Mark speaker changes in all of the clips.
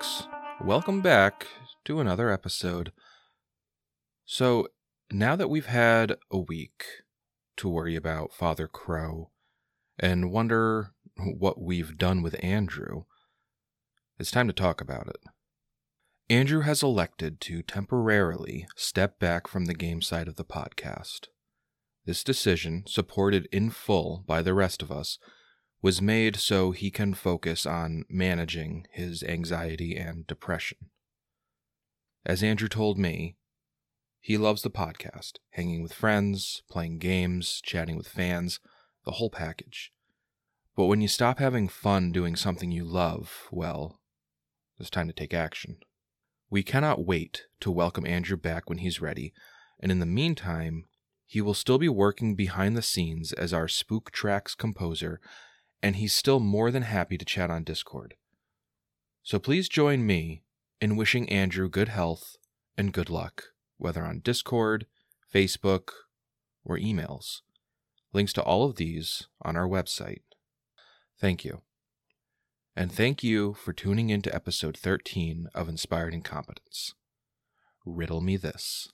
Speaker 1: Alex. Welcome back to another episode. So, now that we've had a week to worry about Father Crow and wonder what we've done with Andrew, it's time to talk about it. Andrew has elected to temporarily step back from the game side of the podcast. This decision, supported in full by the rest of us, was made so he can focus on managing his anxiety and depression. As Andrew told me, he loves the podcast, hanging with friends, playing games, chatting with fans, the whole package. But when you stop having fun doing something you love, well, it's time to take action. We cannot wait to welcome Andrew back when he's ready, and in the meantime, he will still be working behind the scenes as our Spook Tracks composer, and he's still more than happy to chat on Discord. So please join me in wishing Andrew good health and good luck, whether on Discord, Facebook, or emails. Links to all of these on our website. Thank you. And thank you for tuning in to episode 13 of Inspired Incompetence. Riddle me this.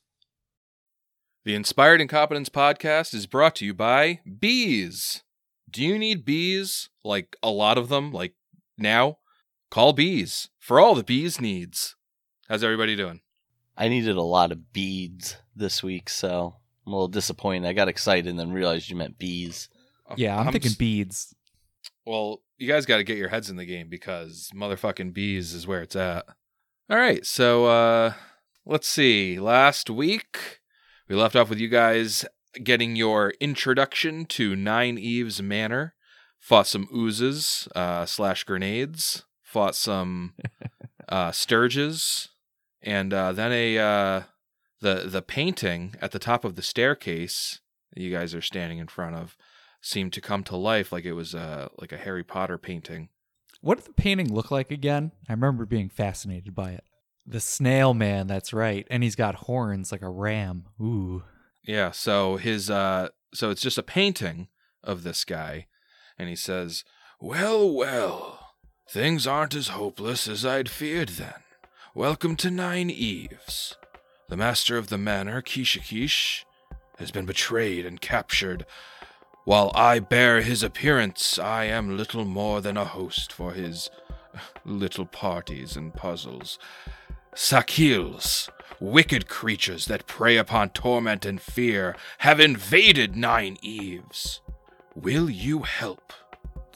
Speaker 1: The Inspired Incompetence podcast is brought to you by Bees. Do you need bees? Like a lot of them? Like now? Call Bees for all the bees needs. How's everybody doing?
Speaker 2: I needed a lot of beads this week, so I'm a little disappointed. I got excited and then realized you meant bees.
Speaker 3: Yeah, I'm, thinking
Speaker 1: s-
Speaker 3: beads.
Speaker 1: Well, you guys got to get your heads in the game because motherfucking bees is where it's at. All right, so uh let's see. Last week we left off with you guys getting your introduction to Nine Eves Manor. Fought some oozes uh, slash grenades. Fought some uh, sturges, and uh, then a uh, the the painting at the top of the staircase that you guys are standing in front of seemed to come to life like it was uh, like a Harry Potter painting.
Speaker 3: What did the painting look like again? I remember being fascinated by it. The snail man, that's right. And he's got horns like a ram. Ooh.
Speaker 1: Yeah, so his uh so it's just a painting of this guy and he says, "Well, well. Things aren't as hopeless as I'd feared then. Welcome to Nine Eves. The master of the manor, Kishikish, has been betrayed and captured. While I bear his appearance, I am little more than a host for his little parties and puzzles. Sahkils, wicked creatures that prey upon torment and fear, have invaded Nine Eves. Will you help?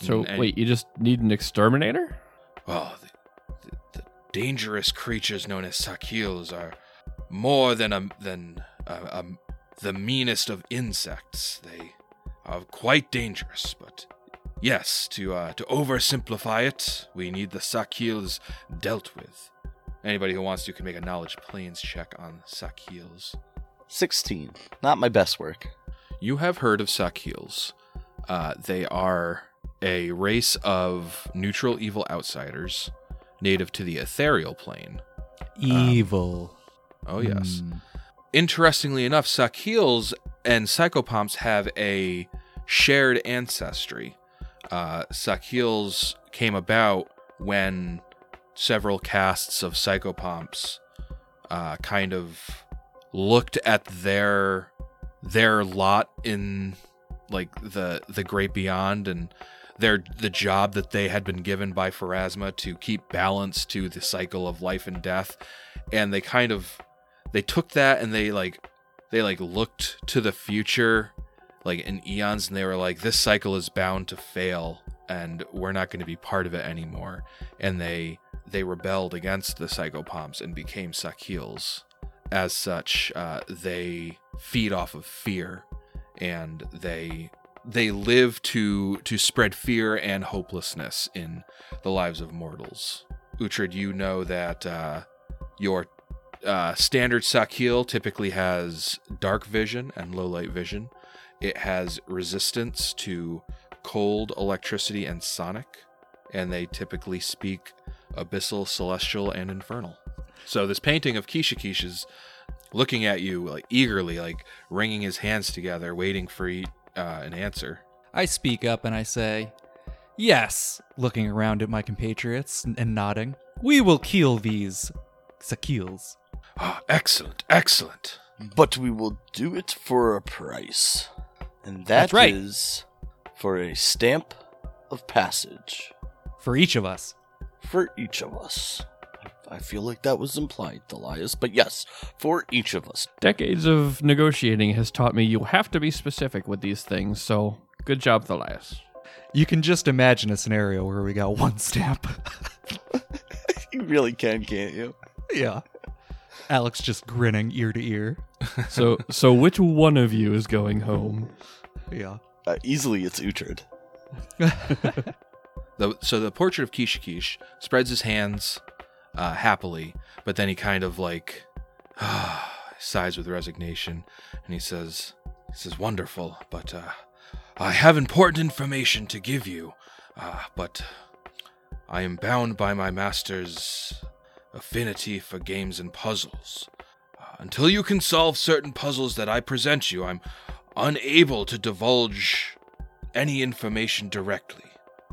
Speaker 4: So
Speaker 1: And-
Speaker 4: wait, you just need an exterminator?
Speaker 1: Oh, the, the, the dangerous creatures known as Sahkils are more than a than a, a, the meanest of insects. They are quite dangerous, but yes, to uh, to oversimplify it, we need the Sahkils dealt with. Anybody who wants to can make a knowledge planes check on Sahkils.
Speaker 2: 16. Not my best work.
Speaker 1: You have heard of Sahkils. Uh, they are a race of neutral evil outsiders native to the ethereal plane.
Speaker 3: Evil.
Speaker 1: Oh, yes.
Speaker 3: Hmm.
Speaker 1: Interestingly enough, Sahkils and Psychopomps have a shared ancestry. Uh, Sahkils came about when several castes of Psychopomps uh, kind of looked at their their lot in like the the great beyond and their the job that they had been given by Pharasma to keep balance to the cycle of life and death. And they kind of they took that and they like they like looked to the future like in eons and they were like this cycle is bound to fail and we're not going to be part of it anymore. And they they rebelled against the psychopomps and became sahkils as such uh, they feed off of fear and they they live to to spread fear and hopelessness in the lives of mortals Uhtred, you know that uh, your uh, standard Sahkil typically has dark vision and low light vision. It has resistance to cold, electricity, and sonic, and they typically speak abyssal, celestial, and infernal. So this painting of Kishikish is looking at you like eagerly, like wringing his hands together, waiting for e- uh, an answer.
Speaker 3: I speak up and I say, Yes, looking around at my compatriots and, and nodding. We will kill these Sahkils.
Speaker 1: Ah, excellent, excellent.
Speaker 2: But we will do it for a price. And that
Speaker 3: That's
Speaker 2: is for a stamp of passage
Speaker 3: For each of us.
Speaker 2: For each of us. I feel like that was implied, Elias, but yes, for each of us.
Speaker 4: Decades of negotiating has taught me you have to be specific with these things, so good job, Thalias.
Speaker 3: You can just imagine a scenario where we got one stamp.
Speaker 2: You really can, can't you?
Speaker 3: yeah. Alex just grinning ear to ear.
Speaker 4: So, so which one of you is going home?
Speaker 3: Yeah.
Speaker 2: Uh, easily, it's Uhtred.
Speaker 1: The, so the portrait of Kishikish spreads his hands uh, happily, but then he kind of like sighs with resignation, and he says, "He says wonderful, but uh, I have important information to give you, uh, but I am bound by my master's affinity for games and puzzles. Uh, until you can solve certain puzzles that I present you, I'm unable to divulge any information directly."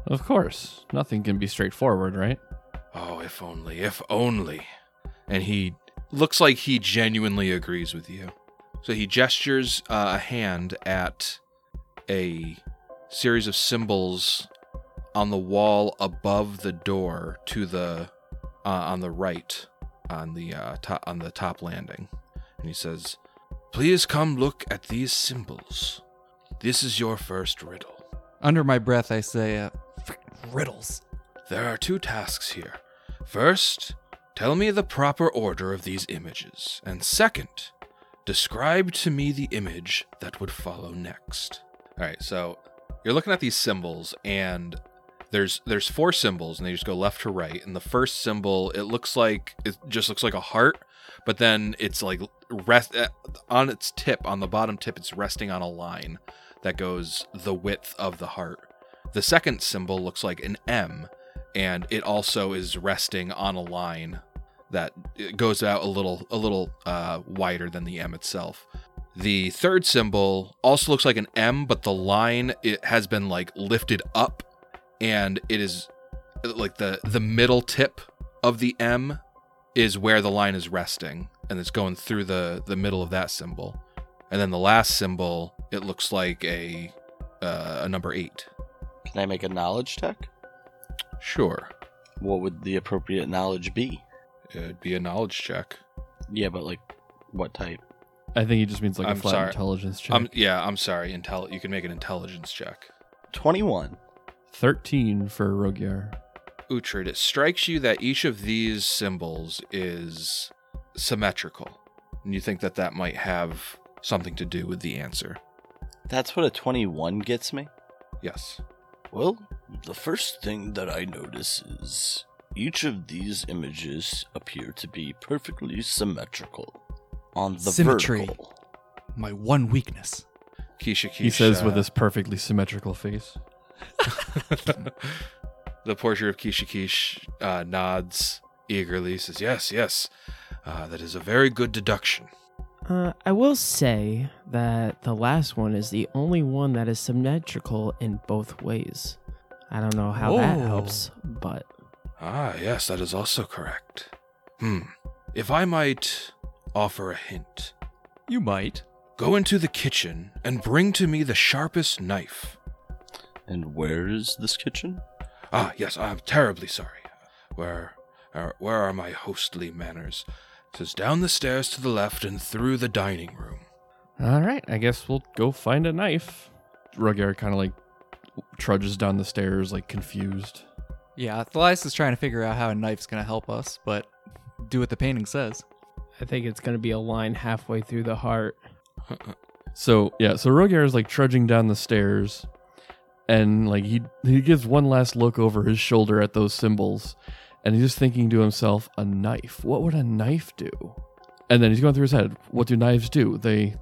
Speaker 4: Of course, nothing can be straightforward, right?
Speaker 1: Oh, if only, if only. And he looks like he genuinely agrees with you. So he gestures uh, a hand at a series of symbols on the wall above the door to the uh, on the right on the uh, top on the top landing. And he says, "Please come look at these symbols. This is your first riddle."
Speaker 3: Under my breath, I say, uh, riddles.
Speaker 1: There are two tasks here. First, tell me the proper order of these images, and second, describe to me the image that would follow next. All right, so you're looking at these symbols, and there's there's four symbols, and they just go left to right. And the first symbol, it looks like it just looks like a heart, but then it's like rest uh, on its tip, on the bottom tip, it's resting on a line that goes the width of the heart. The second symbol looks like an M, and it also is resting on a line that goes out a little a little uh, wider than the M itself. The third symbol also looks like an M, but the line it has been like lifted up, and it is like the the middle tip of the M is where the line is resting, and it's going through the the middle of that symbol. And then the last symbol, it looks like a uh, a number eight.
Speaker 2: Can I make a knowledge check?
Speaker 1: Sure,
Speaker 2: What would the appropriate knowledge be?
Speaker 1: it'd be a knowledge check.
Speaker 2: Yeah, but like, what type?
Speaker 4: I think he just means like a
Speaker 1: I'm
Speaker 4: flat
Speaker 1: sorry.
Speaker 4: intelligence check.
Speaker 1: Um, yeah, I'm sorry. Intel, you can make an intelligence check.
Speaker 2: 21.
Speaker 4: 13 for Rogyar.
Speaker 1: Uhtred, it strikes you that each of these symbols is symmetrical, and you think that that might have something to do with the answer.
Speaker 2: That's what a 21 gets me?
Speaker 1: Yes.
Speaker 2: Well, the first thing that I notice is each of these images appear to be perfectly symmetrical on the
Speaker 3: Symmetry.
Speaker 2: vertical.
Speaker 3: My one weakness.
Speaker 1: Keisha,
Speaker 4: He says with his perfectly symmetrical face.
Speaker 1: the portrait of Kishikish uh, nods eagerly, says, Yes, yes, uh, that is a very good deduction.
Speaker 5: Uh, I will say that the last one is the only one that is symmetrical in both ways. I don't know how that
Speaker 3: Oh.
Speaker 5: helps, but
Speaker 1: Ah, yes, that is also correct. Hmm. If I might offer a hint,
Speaker 3: You might.
Speaker 1: go into the kitchen and bring to me the sharpest knife.
Speaker 2: And where is this kitchen?
Speaker 1: Ah, yes, I'm terribly sorry. Where, are, where are my hostly manners? It says down the stairs to the left and through the dining room.
Speaker 4: All right, I guess we'll go find a knife. Rogyar kind of like trudges down the stairs, like confused.
Speaker 3: Yeah, Thalias is trying to figure out how a knife's going to help us, but do what the painting says.
Speaker 5: I think it's going to be a line halfway through the heart.
Speaker 4: So yeah, so Rogyar is like trudging down the stairs, and like he he gives one last look over his shoulder at those symbols, and he's just thinking to himself, a knife. What would a knife do? And then he's going through his head. What do knives do? They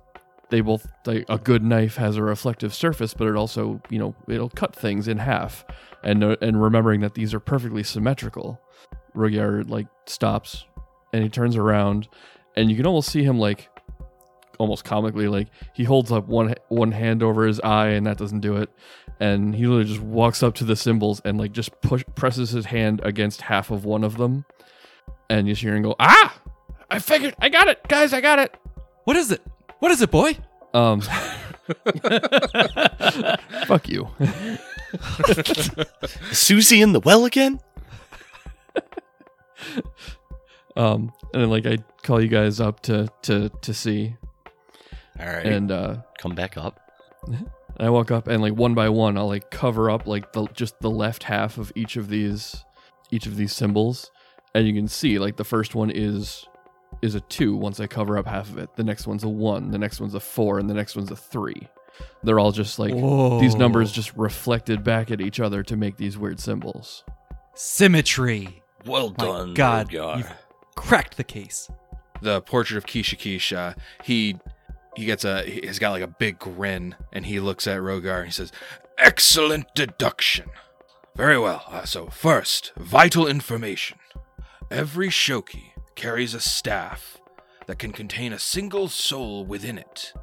Speaker 4: they both like a good knife has a reflective surface, but it also you know it'll cut things in half. And uh, and remembering that these are perfectly symmetrical, Rogyar like stops, and he turns around, and you can almost see him like almost comically like he holds up one one hand over his eye and that doesn't do it and he literally just walks up to the symbols and like just push presses his hand against half of one of them and you just hear him go ah i figured i got it guys i got it
Speaker 3: What is it? What is it, boy?
Speaker 4: um fuck you
Speaker 2: Susie in the well again?
Speaker 4: um and then like i call you guys up to to to see
Speaker 2: All right.
Speaker 4: and uh
Speaker 2: come back up.
Speaker 4: I walk up and like one by one, I'll like cover up like the just the left half of each of these each of these symbols, and you can see like the first one is is a two once I cover up half of it. The next one's a one. The next one's a four, and the next one's a three. They're all just like these numbers just reflected back at each other to make these weird symbols.
Speaker 3: Symmetry.
Speaker 2: Well
Speaker 3: My
Speaker 2: done,
Speaker 3: God,
Speaker 2: Rogyar.
Speaker 3: you've cracked the case.
Speaker 1: the portrait of Kisha Kisha, he he gets a he's got like a big grin and he looks at Rogyar and he says, "Excellent deduction. Very well. Uh, so first, vital information. Every shoki carries a staff that can contain a single soul within it.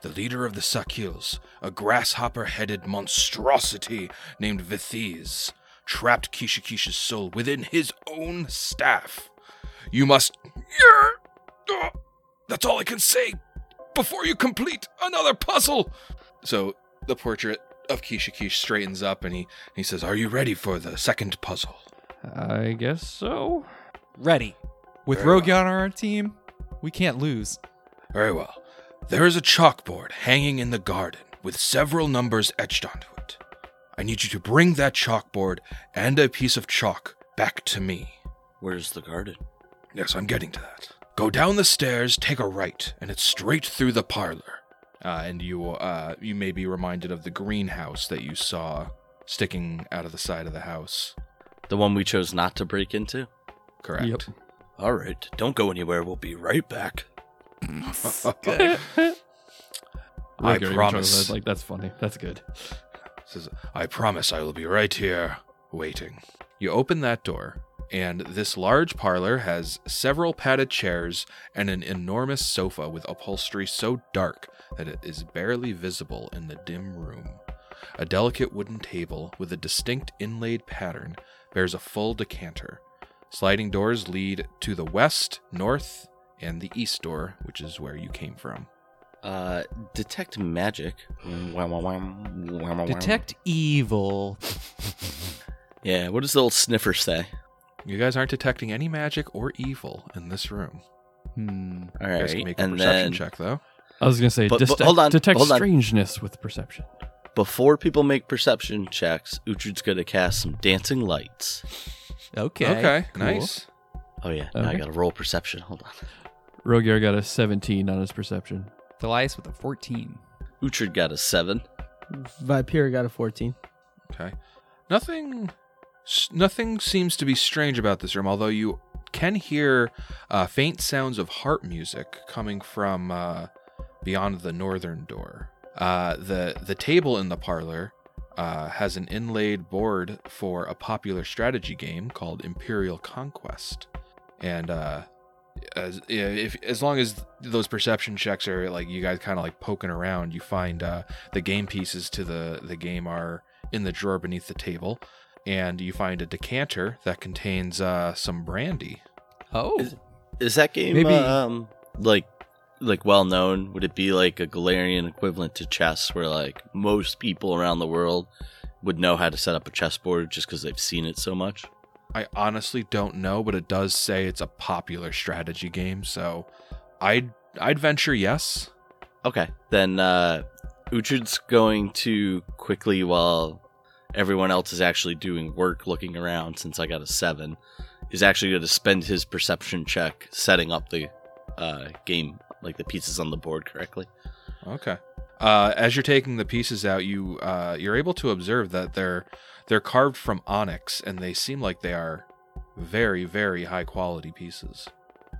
Speaker 1: The leader of the Sahkils, a grasshopper-headed monstrosity named Vithiz, trapped Kisha Kisha's soul within his own staff. You must Oh, that's all I can say before you complete another puzzle. So the portrait of Kishikish straightens up and he, he says, Are you ready for the second puzzle?
Speaker 4: I guess so.
Speaker 3: Ready. With
Speaker 1: Very well.
Speaker 3: On our team, we can't lose.
Speaker 1: Very well. There is a chalkboard hanging in the garden with several numbers etched onto it. I need you to bring that chalkboard and a piece of chalk back to me.
Speaker 2: Where's the garden?
Speaker 1: Yes, I'm getting to that. Go down the stairs, take a right, and it's straight through the parlor. Uh, and you, uh, you may be reminded of the greenhouse that you saw sticking out of the side of the house.
Speaker 2: The one we chose not to break into?
Speaker 1: Correct.
Speaker 4: Yep.
Speaker 2: All right. Don't go anywhere. We'll be right back.
Speaker 1: I
Speaker 4: Regular
Speaker 1: promise.
Speaker 4: intro, Like that's funny. That's good.
Speaker 1: Says, I promise I will be right here, waiting. You open that door, and this large parlor has several padded chairs and an enormous sofa with upholstery so dark that it is barely visible in the dim room. A delicate wooden table with a distinct inlaid pattern bears a full decanter. Sliding doors lead to the west, north, and the east door, which is where you came from.
Speaker 2: Uh, detect magic.
Speaker 3: Detect evil.
Speaker 2: Yeah, what does the little sniffer say?
Speaker 1: You guys aren't detecting any magic or evil in this room.
Speaker 3: Hmm.
Speaker 2: All
Speaker 1: You guys can
Speaker 2: right,
Speaker 1: make a
Speaker 2: and
Speaker 1: perception
Speaker 2: then
Speaker 1: check, though.
Speaker 4: I was gonna say
Speaker 2: But- but
Speaker 4: detect,
Speaker 2: hold on,
Speaker 4: detect
Speaker 2: hold on.
Speaker 4: strangeness with perception.
Speaker 2: before people make perception checks, Uhtred's gonna cast some dancing lights.
Speaker 3: Okay.
Speaker 1: Okay,
Speaker 3: cool.
Speaker 1: nice.
Speaker 2: Oh yeah, now I
Speaker 4: Okay.
Speaker 2: gotta roll perception. Hold on.
Speaker 4: Rogyar got a 17 on his perception.
Speaker 3: Delias with a 14.
Speaker 2: Uhtred got a seven.
Speaker 5: Viper got a 14.
Speaker 1: Okay. Nothing s- nothing seems to be strange about this room, although you can hear uh, faint sounds of harp music coming from uh, beyond the northern door. Uh, the the table in the parlor uh, has an inlaid board for a popular strategy game called Imperial Conquest, and uh, as if as long as those perception checks are like you guys kind of like poking around, you find uh, the game pieces to the the game are in the drawer beneath the table, and you find a decanter that contains uh, some brandy.
Speaker 3: Oh.
Speaker 2: Is- Is that game
Speaker 3: Maybe-
Speaker 2: um like like well known? Would it be like a Golarion equivalent to chess, where like most people around the world would know how to set up a chessboard just because they've seen it so much?
Speaker 1: I honestly don't know, but it does say it's a popular strategy game, so I'd I'd venture yes.
Speaker 2: Okay, then uh, Uhtred's going to quickly, while everyone else is actually doing work, looking around. Since I got a seven, is actually going to spend his perception check setting up the uh, game, like the pieces on the board correctly.
Speaker 1: Okay. Uh, as you're taking the pieces out, you uh, you're able to observe that they're they're carved from onyx, and they seem like they are very very high quality pieces.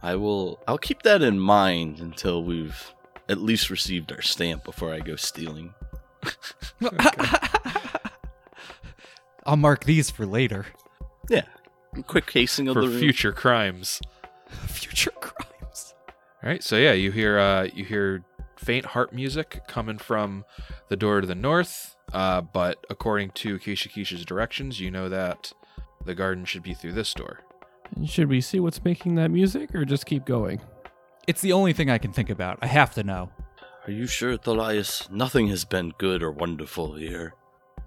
Speaker 2: I will. I'll keep that in mind until we've at least received our stamp before I go stealing.
Speaker 3: I'll mark these for later.
Speaker 2: Yeah, quick casing of
Speaker 1: for
Speaker 2: the room.
Speaker 1: future crimes.
Speaker 3: Future crimes.
Speaker 1: All right, so yeah, you hear uh, you hear faint harp music coming from the door to the north, uh, but according to Keisha Keisha's directions, you know that the garden should be through this door.
Speaker 4: Should we see what's making that music or just keep going?
Speaker 3: It's the only thing I can think about. I have to know.
Speaker 2: Are you sure, Thalias? Nothing has been good or wonderful here.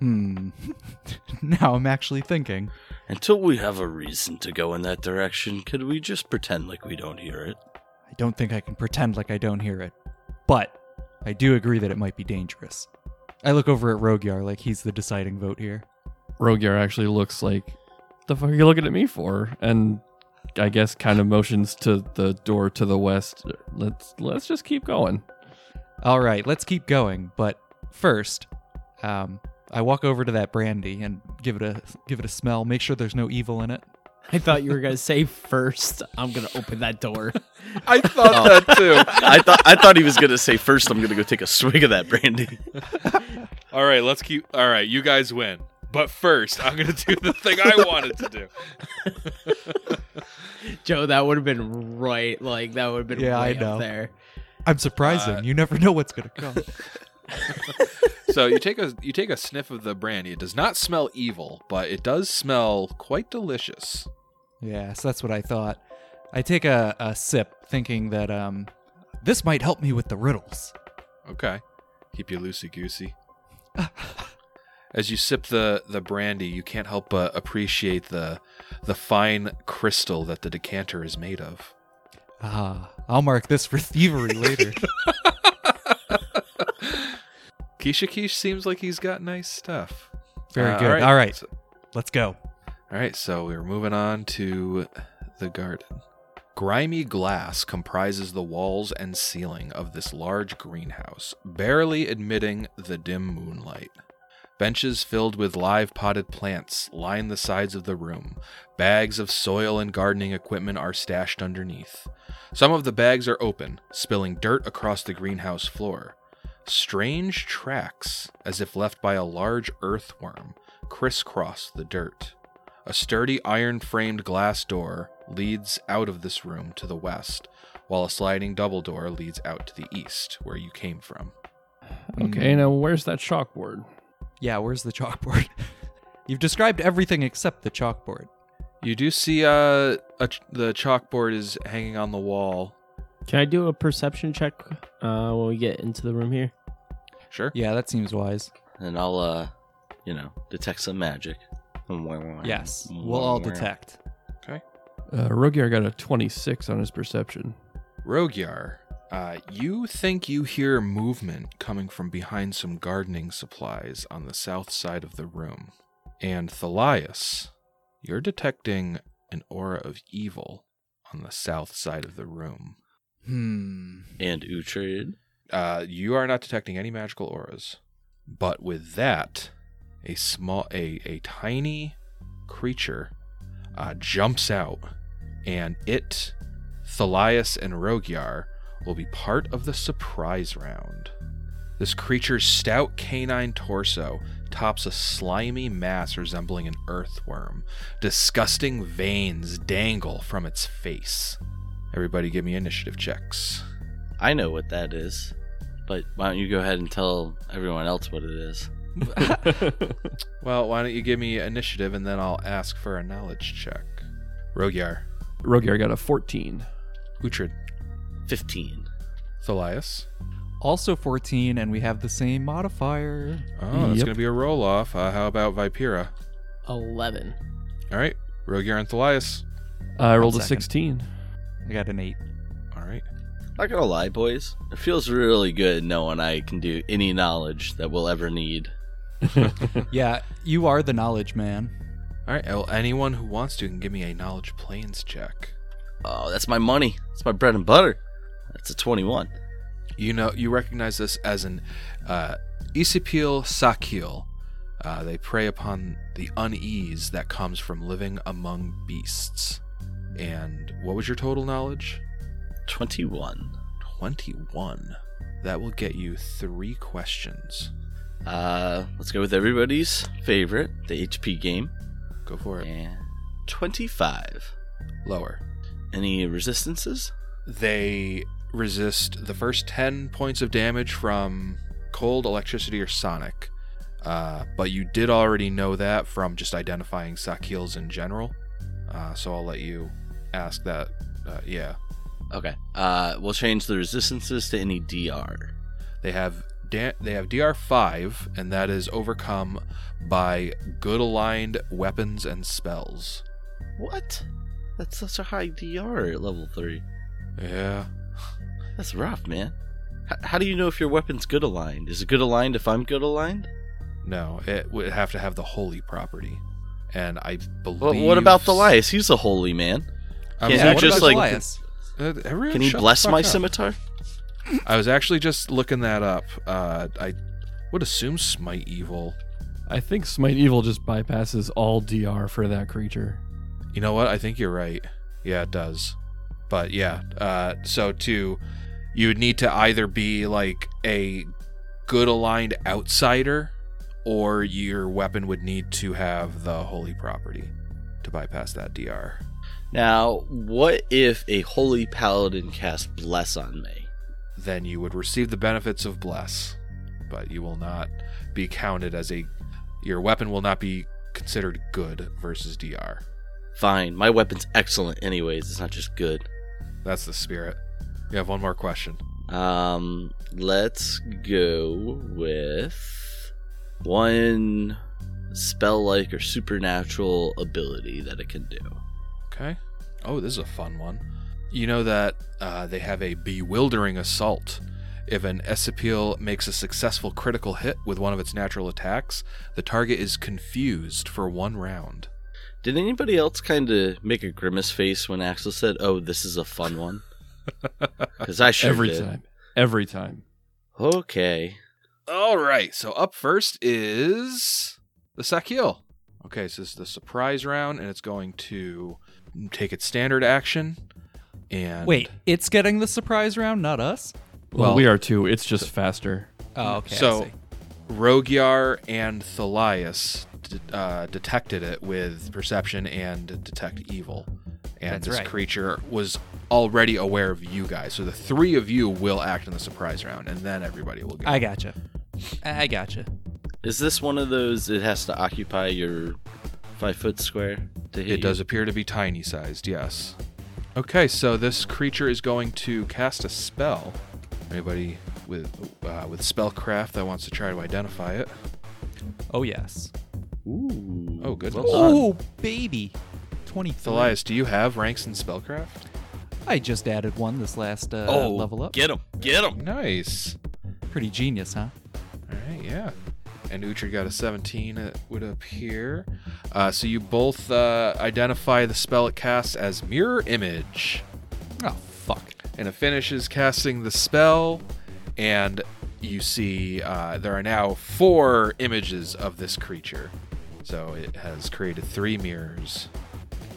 Speaker 3: Hmm. now I'm actually thinking.
Speaker 2: Until we have a reason to go in that direction, could we just pretend like we don't hear it?
Speaker 3: I don't think I can pretend like I don't hear it. But I do agree that it might be dangerous. I look over at Rogyar like he's the deciding vote here.
Speaker 4: Rogyar actually looks like, the fuck are you looking at me for? And I guess kind of motions to the door to the west. Let's let's just keep going.
Speaker 3: All right, let's keep going. But first, um, I walk over to that brandy and give it a give it a smell. Make sure there's no evil in it.
Speaker 5: I thought you were gonna say first. I'm gonna open that door.
Speaker 1: I thought that too.
Speaker 2: I thought I thought he was gonna say first. I'm gonna go take a swig of that brandy.
Speaker 1: All right, let's keep. All right, you guys win. But first, I'm gonna do the thing I wanted to do.
Speaker 5: Joe, that would have been right. Like that would have been
Speaker 3: Yeah, I know.
Speaker 5: up there.
Speaker 3: I'm surprising.
Speaker 1: Uh,
Speaker 3: you never know what's gonna come.
Speaker 1: So you take a you take a sniff of the brandy. It does not smell evil, but it does smell quite delicious.
Speaker 3: yes, that's what I thought. I take a, a sip, thinking that um, this might help me with the riddles.
Speaker 1: Okay, keep you loosey goosey. As you sip the the brandy, you can't help but appreciate the the fine crystal that the decanter is made of.
Speaker 3: Ah, I'll mark this for thievery later.
Speaker 1: Kishikish seems like he's got nice stuff.
Speaker 3: Very
Speaker 1: Uh,
Speaker 3: good. All right,
Speaker 1: so-
Speaker 3: let's go.
Speaker 1: All right, so we're moving on to the garden. Grimy glass comprises the walls and ceiling of this large greenhouse, barely admitting the dim moonlight. Benches filled with live potted plants line the sides of the room. Bags of soil and gardening equipment are stashed underneath. Some of the bags are open, spilling dirt across the greenhouse floor. Strange tracks, as if left by a large earthworm, crisscross the dirt. A sturdy iron framed glass door leads out of this room to the west, while a sliding double door leads out to the east, where you came from.
Speaker 4: Okay, now where's that chalkboard?
Speaker 3: Yeah, where's the chalkboard? You've described everything except the chalkboard.
Speaker 1: You do see uh, a ch- the chalkboard is hanging on the wall.
Speaker 5: Can I do a perception check uh, when we get into the room here?
Speaker 1: Sure.
Speaker 3: Yeah, that seems wise.
Speaker 2: And I'll, uh, you know, detect some magic.
Speaker 3: Yes, we'll all detect.
Speaker 4: Uh, Rogyar got a 26 on his perception.
Speaker 1: Rogyar, uh, you think you hear movement coming from behind some gardening supplies on the south side of the room. And Thalias, you're detecting an aura of evil on the south side of the room.
Speaker 3: Hmm.
Speaker 2: And Uhtred.
Speaker 1: Uh, you are not detecting any magical auras, but with that, a small, a a tiny creature uh, jumps out, and it, Thalias and Rogyar will be part of the surprise round. This creature's stout canine torso tops a slimy mass resembling an earthworm. Disgusting veins dangle from its face. Everybody, give me initiative checks.
Speaker 2: I know what that is. But why don't you go ahead and tell everyone else what it is?
Speaker 1: Well, why don't you give me initiative and then I'll ask for a knowledge check. Rogyar,
Speaker 4: Rogyar got a 14.
Speaker 1: Uhtred,
Speaker 2: 15.
Speaker 1: Thalias.
Speaker 3: Also 14, and we have the same modifier.
Speaker 1: Oh, that's
Speaker 4: Yep.
Speaker 1: going to be a roll off. Uh, how about Vipera?
Speaker 5: Eleven.
Speaker 1: All right, Rogyar and Thalias.
Speaker 4: I rolled a 16.
Speaker 3: I got an 8.
Speaker 1: All right.
Speaker 2: Not gonna lie, boys. It feels really good knowing I can do any knowledge that we'll ever need.
Speaker 3: Yeah, you are the knowledge man.
Speaker 1: All right. Well, anyone who wants to can give me a knowledge planes check.
Speaker 2: Oh, that's my money. That's my bread and butter. That's a 21.
Speaker 1: You know, you recognize this as an uh, Esipil Sahkil. Uh, they prey upon the unease that comes from living among beasts. And what was your total knowledge?
Speaker 2: 21.
Speaker 1: 21. That will get you three questions.
Speaker 2: Uh, let's go with everybody's favorite, the HP game.
Speaker 1: Go for it.
Speaker 2: And 25.
Speaker 1: Lower.
Speaker 2: Any resistances?
Speaker 1: They resist the first 10 points of damage from cold, electricity, or sonic. Uh, but you did already know that from just identifying Sahkils in general. Uh, so I'll let you ask that. Uh, yeah.
Speaker 2: Okay. Uh, we'll change the resistances to any DR.
Speaker 1: They have da- they have DR five, and that is overcome by good aligned weapons and spells.
Speaker 2: What? That's such a high DR at level three.
Speaker 1: Yeah.
Speaker 2: That's rough, man. H- how do you know if your weapon's good aligned? Is it good aligned if I'm good aligned?
Speaker 1: No, it would have to have the holy property, and I believe.
Speaker 2: Well, what about the Thalias? He's a holy man.
Speaker 1: I
Speaker 2: Can
Speaker 1: was
Speaker 2: you
Speaker 1: actually-
Speaker 2: just, like-
Speaker 3: Elias?
Speaker 1: Uh, everyone
Speaker 2: Can he
Speaker 1: shut the
Speaker 2: bless
Speaker 1: fuck
Speaker 2: my
Speaker 1: up.
Speaker 2: scimitar?
Speaker 1: I was actually just looking that up. Uh, I would assume smite evil.
Speaker 4: I think Smite Evil just bypasses all DR for that creature.
Speaker 1: You know what? I think you're right. Yeah, it does. But yeah, uh, so to you would need to either be like a good aligned outsider, or your weapon would need to have the holy property to bypass that DR.
Speaker 2: Now, what if a holy paladin cast bless on me?
Speaker 1: Then you would receive the benefits of bless, but you will not be counted as a. Your weapon will not be considered good versus DR.
Speaker 2: Fine, my weapon's excellent anyways. It's not just good.
Speaker 1: That's the spirit. You have one more question.
Speaker 2: Um, let's go with one spell like or supernatural ability that it can do.
Speaker 1: Okay. Oh, this is a fun one. You know that uh, they have a bewildering assault. If an Esipil makes a successful critical hit with one of its natural attacks, the target is confused for one round.
Speaker 2: Did anybody else kind of make a grimace face when Axel said, "Oh, this is a fun one"? Because I sure
Speaker 4: Every
Speaker 2: did.
Speaker 4: time. Every time.
Speaker 2: Okay.
Speaker 1: All right. So up first is the Sahkil. Okay, so this is the surprise round, and it's going to take its standard action. And
Speaker 3: Wait, it's getting the surprise round, not us?
Speaker 4: Well,
Speaker 1: Well-
Speaker 4: we are too. It's just faster.
Speaker 3: Oh, okay.
Speaker 1: So,
Speaker 3: see.
Speaker 1: Rogyar and Thalias d- uh, detected it with perception and detect evil, and
Speaker 3: That's
Speaker 1: this
Speaker 3: right.
Speaker 1: creature was already aware of you guys. So the three of you will act in the surprise round, and then everybody will get
Speaker 3: I gotcha. I gotcha.
Speaker 2: Is this one of those? It has to occupy your five foot square to hit
Speaker 1: it does appear to be tiny sized, yes. Okay, so this creature is going to cast a spell. Anybody with uh, with spellcraft that wants to try to identify it?
Speaker 3: Oh yes.
Speaker 2: Ooh.
Speaker 1: Oh, goodness.
Speaker 2: Well.
Speaker 3: Oh baby. Twenty.
Speaker 1: Thalias, do you have ranks in spellcraft?
Speaker 3: I just added one this last uh,
Speaker 2: Oh,
Speaker 3: level up.
Speaker 2: Get him! Get him!
Speaker 1: Nice.
Speaker 3: Pretty genius, huh?
Speaker 1: All right, yeah. And Uhtred got a 17, it would appear. Uh, so you both uh, identify the spell it casts as Mirror Image.
Speaker 3: Oh fuck.
Speaker 1: And it finishes casting the spell, and you see uh, there are now four images of this creature. So it has created three mirrors.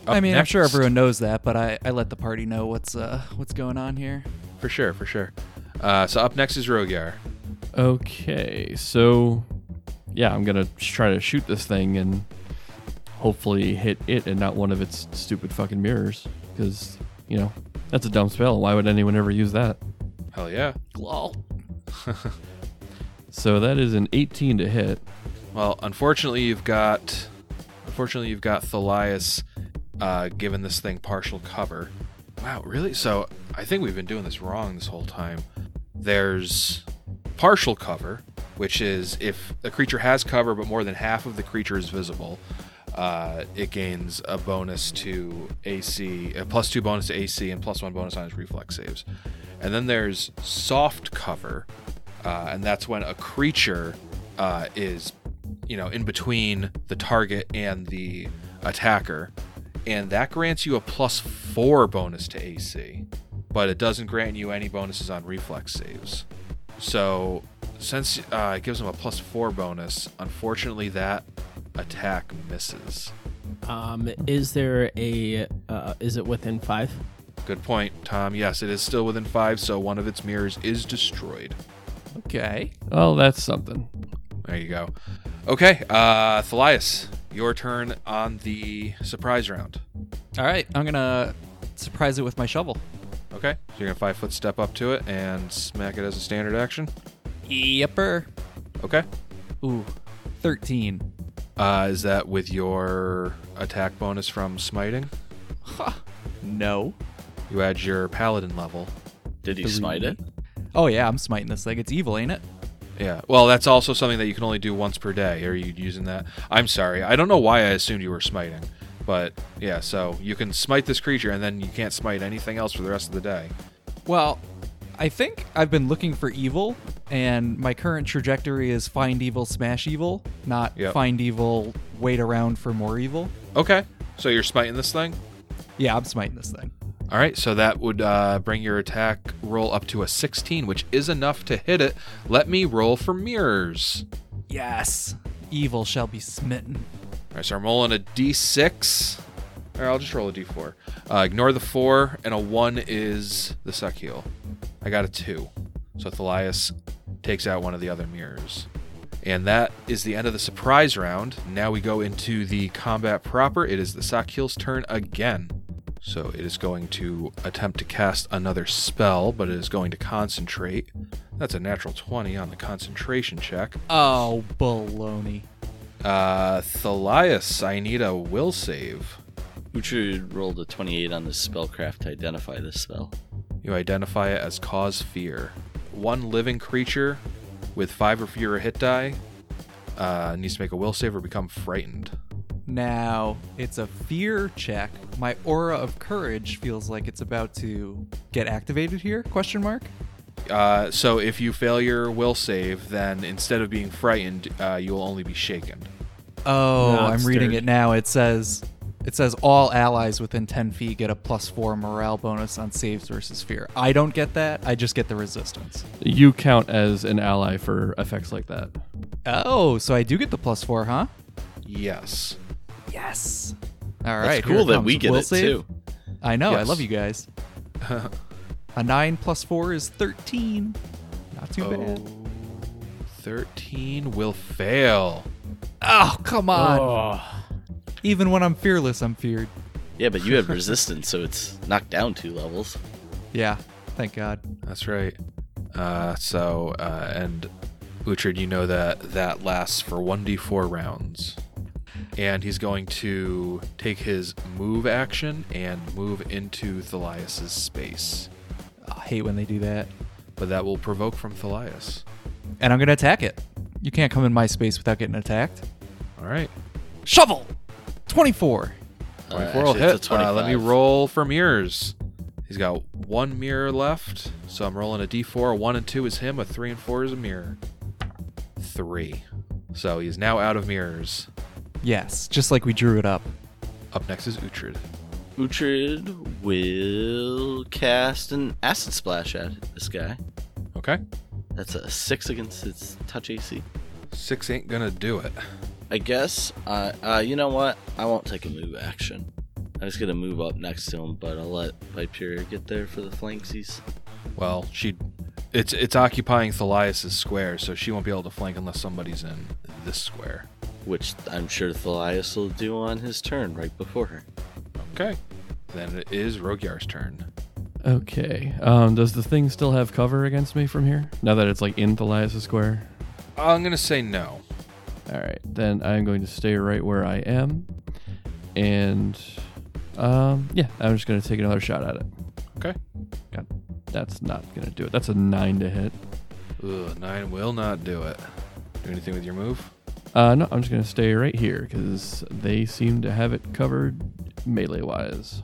Speaker 3: I
Speaker 1: Up
Speaker 3: mean, I'm sure everyone knows that, but I, I let the party know what's uh what's going on here.
Speaker 1: For sure, for sure. Uh, so up next is Rogyar.
Speaker 4: Okay, so yeah, I'm gonna try to shoot this thing and hopefully hit it and not one of its stupid fucking mirrors. Because you know that's a dumb spell. Why would anyone ever use that?
Speaker 1: Hell yeah.
Speaker 3: Lol.
Speaker 4: So that is an 18 to hit.
Speaker 1: Well, unfortunately, you've got unfortunately you've got Thalias uh, given this thing partial cover. Wow, really? So I think we've been doing this wrong this whole time. There's partial cover, which is if a creature has cover but more than half of the creature is visible, uh, it gains a bonus to AC, a plus two bonus to AC, and plus one bonus on its reflex saves. And then there's soft cover, uh, and that's when a creature uh, is, you know, in between the target and the attacker, and that grants you a plus four bonus to AC, but it doesn't grant you any bonuses on reflex saves. So, since uh, it gives them a plus four bonus, unfortunately that attack misses.
Speaker 5: Um, is there a? Uh, is it within five?
Speaker 1: Good point, Tom. Yes, it is still within five, so one of its mirrors is destroyed.
Speaker 3: Okay.
Speaker 4: Well, that's something.
Speaker 1: There you go. Okay, uh, Thalias, your turn on the surprise round.
Speaker 3: All right. I'm gonna surprise it with my shovel.
Speaker 1: Okay, so you're gonna five foot step up to it and smack it as a standard action.
Speaker 3: Yepper.
Speaker 1: Okay.
Speaker 3: Ooh, 13.
Speaker 1: Uh, is that with your attack bonus from smiting?
Speaker 3: No.
Speaker 1: You add your paladin level.
Speaker 2: Did he
Speaker 3: Three.
Speaker 2: smite it?
Speaker 3: Oh, yeah, I'm smiting this thing. It's evil, ain't it?
Speaker 1: Yeah. Well, that's also something that you can only do once per day. Are you using that? I'm sorry. I don't know why I assumed you were smiting. But yeah, so you can smite this creature and then you can't smite anything else for the rest of the day.
Speaker 3: Well, I think I've been looking for evil, and my current trajectory is find evil, smash evil, not
Speaker 1: Yep.
Speaker 3: find evil, wait around for more evil.
Speaker 1: Okay. So you're smiting this thing?
Speaker 3: Yeah, I'm smiting this thing.
Speaker 1: All right, so that would uh, bring your attack roll up to a 16, which is enough to hit it. Let me roll for mirrors.
Speaker 3: Yes. Evil shall be smitten.
Speaker 1: All right, so I'm rolling a d6. Or I'll just roll a d4. Uh, ignore the 4, and a 1 is the sahkil. I got a 2. So Thalias takes out one of the other mirrors. And that is the end of the surprise round. Now we go into the combat proper. It is the Sahkil's turn again. So it is going to attempt to cast another spell, but it is going to concentrate. That's a natural 20 on the concentration check.
Speaker 3: Oh, baloney.
Speaker 1: Uh, Thalias, I need a will save.
Speaker 2: Uhtred rolled a 28 on the spellcraft to identify this spell.
Speaker 1: You identify it as cause fear. One living creature with five or fewer hit die uh, needs to make a will save or become frightened.
Speaker 3: Now, it's a fear check. My aura of courage feels like it's about to get activated here? Question mark.
Speaker 1: Uh, so if you fail your will save, then instead of being frightened, uh, you will only be shaken.
Speaker 3: Oh,
Speaker 5: Not
Speaker 3: I'm reading
Speaker 5: stirred.
Speaker 3: it now. It says it says all allies within 10 feet get a plus 4 morale bonus on saves versus fear. I don't get that. I just get the resistance.
Speaker 4: You count as an ally for effects like that.
Speaker 3: Oh, so I do get the plus 4, huh?
Speaker 1: Yes.
Speaker 3: Yes. All right.
Speaker 2: That's
Speaker 3: right. here
Speaker 2: cool that
Speaker 3: comes.
Speaker 2: we get
Speaker 3: Will
Speaker 2: it
Speaker 3: save.
Speaker 2: too.
Speaker 3: I know. I love you guys. a 9 plus 4 is 13. Not too bad.
Speaker 1: Oh, 13 will fail.
Speaker 3: Oh, come on. Even when I'm fearless, I'm feared.
Speaker 2: Yeah, but you have resistance, so it's knocked down two levels.
Speaker 3: Yeah. Thank God.
Speaker 1: That's right. Uh, so, uh, and Uhtred, you know that that lasts for 1d4 rounds. And he's going to take his move action and move into Thalias's space.
Speaker 3: I hate when they do that.
Speaker 1: But that will provoke from Thalias.
Speaker 3: And I'm going to attack it. You can't come in my space without getting attacked.
Speaker 1: All right.
Speaker 3: Shovel! 24.
Speaker 1: 24
Speaker 2: Uh,
Speaker 1: will hit.
Speaker 2: a
Speaker 1: Uh, let me roll for mirrors. He's got one mirror left, so I'm rolling a d4. A 1 and 2 is him, a 3 and 4 is a mirror. 3. So he's now out of mirrors.
Speaker 3: Yes, just like we drew it up.
Speaker 1: Up next is Uhtred.
Speaker 2: Uhtred will cast an acid splash at this guy.
Speaker 1: Okay.
Speaker 2: That's a six against its touch AC.
Speaker 1: 6 ain't gonna do it.
Speaker 2: I guess. Uh, uh, you know what? I won't take a move action. I'm just gonna move up next to him, but I'll let Viperia get there for the flanksies.
Speaker 1: Well, she. It's it's occupying Thalias' square, so she won't be able to flank unless somebody's in this square.
Speaker 2: Which I'm sure Thalias will do on his turn right before her.
Speaker 1: Okay. Then it is Rogyar's turn.
Speaker 4: Okay. Um, does the thing still have cover against me from here? Now that it's like in Thalias' square?
Speaker 1: I'm gonna say no.
Speaker 4: All right, then I'm going to stay right where I am, and um, yeah, I'm just going to take another shot at it.
Speaker 1: Okay.
Speaker 4: God, that's not going to do it. That's a nine to hit.
Speaker 1: Ugh, nine will not do it. Do anything with your move?
Speaker 4: Uh, no, I'm just going to stay right here because they seem to have it covered melee wise.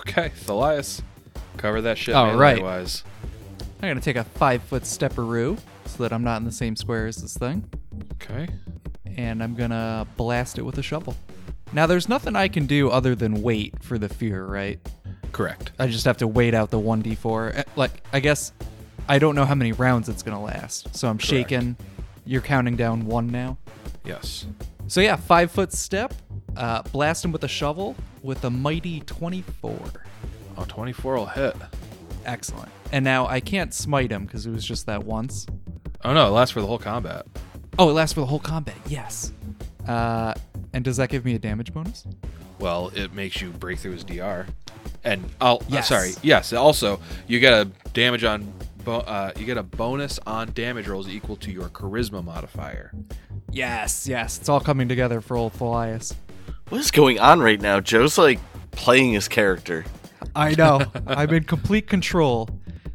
Speaker 1: Okay, Thalias. Cover that shit
Speaker 3: All right.
Speaker 1: wise.
Speaker 3: I'm going to take a five foot stepperoo so that I'm not in the same square as this thing.
Speaker 1: Okay.
Speaker 3: And I'm to blast it with a shovel. Now, there's nothing I can do other than wait for the fear, right?
Speaker 1: Correct.
Speaker 3: I just have to wait out the 1d4. Eh, Like, I guess I don't know how many rounds it's to last. So I'm
Speaker 1: Correct.
Speaker 3: shaking. You're counting down one now.
Speaker 1: Yes.
Speaker 3: So yeah, five foot step, uh, blast him with a shovel with a mighty 24.
Speaker 1: Oh, 24 will hit.
Speaker 3: Excellent. And now I can't smite him because it was just that once.
Speaker 1: Oh no, it lasts for the whole combat.
Speaker 3: Oh, it lasts for the whole combat. Yes. Uh, and does that give me a damage bonus?
Speaker 1: Well, it makes you break through his DR. And I'll uh, sorry, yes. Also, you get a damage on bo- uh, you get a bonus on damage rolls equal to your charisma modifier.
Speaker 3: Yes, yes. It's all coming together for old Thalias.
Speaker 2: What is going on right now? Joe's like playing his character.
Speaker 3: I know. I'm in complete control.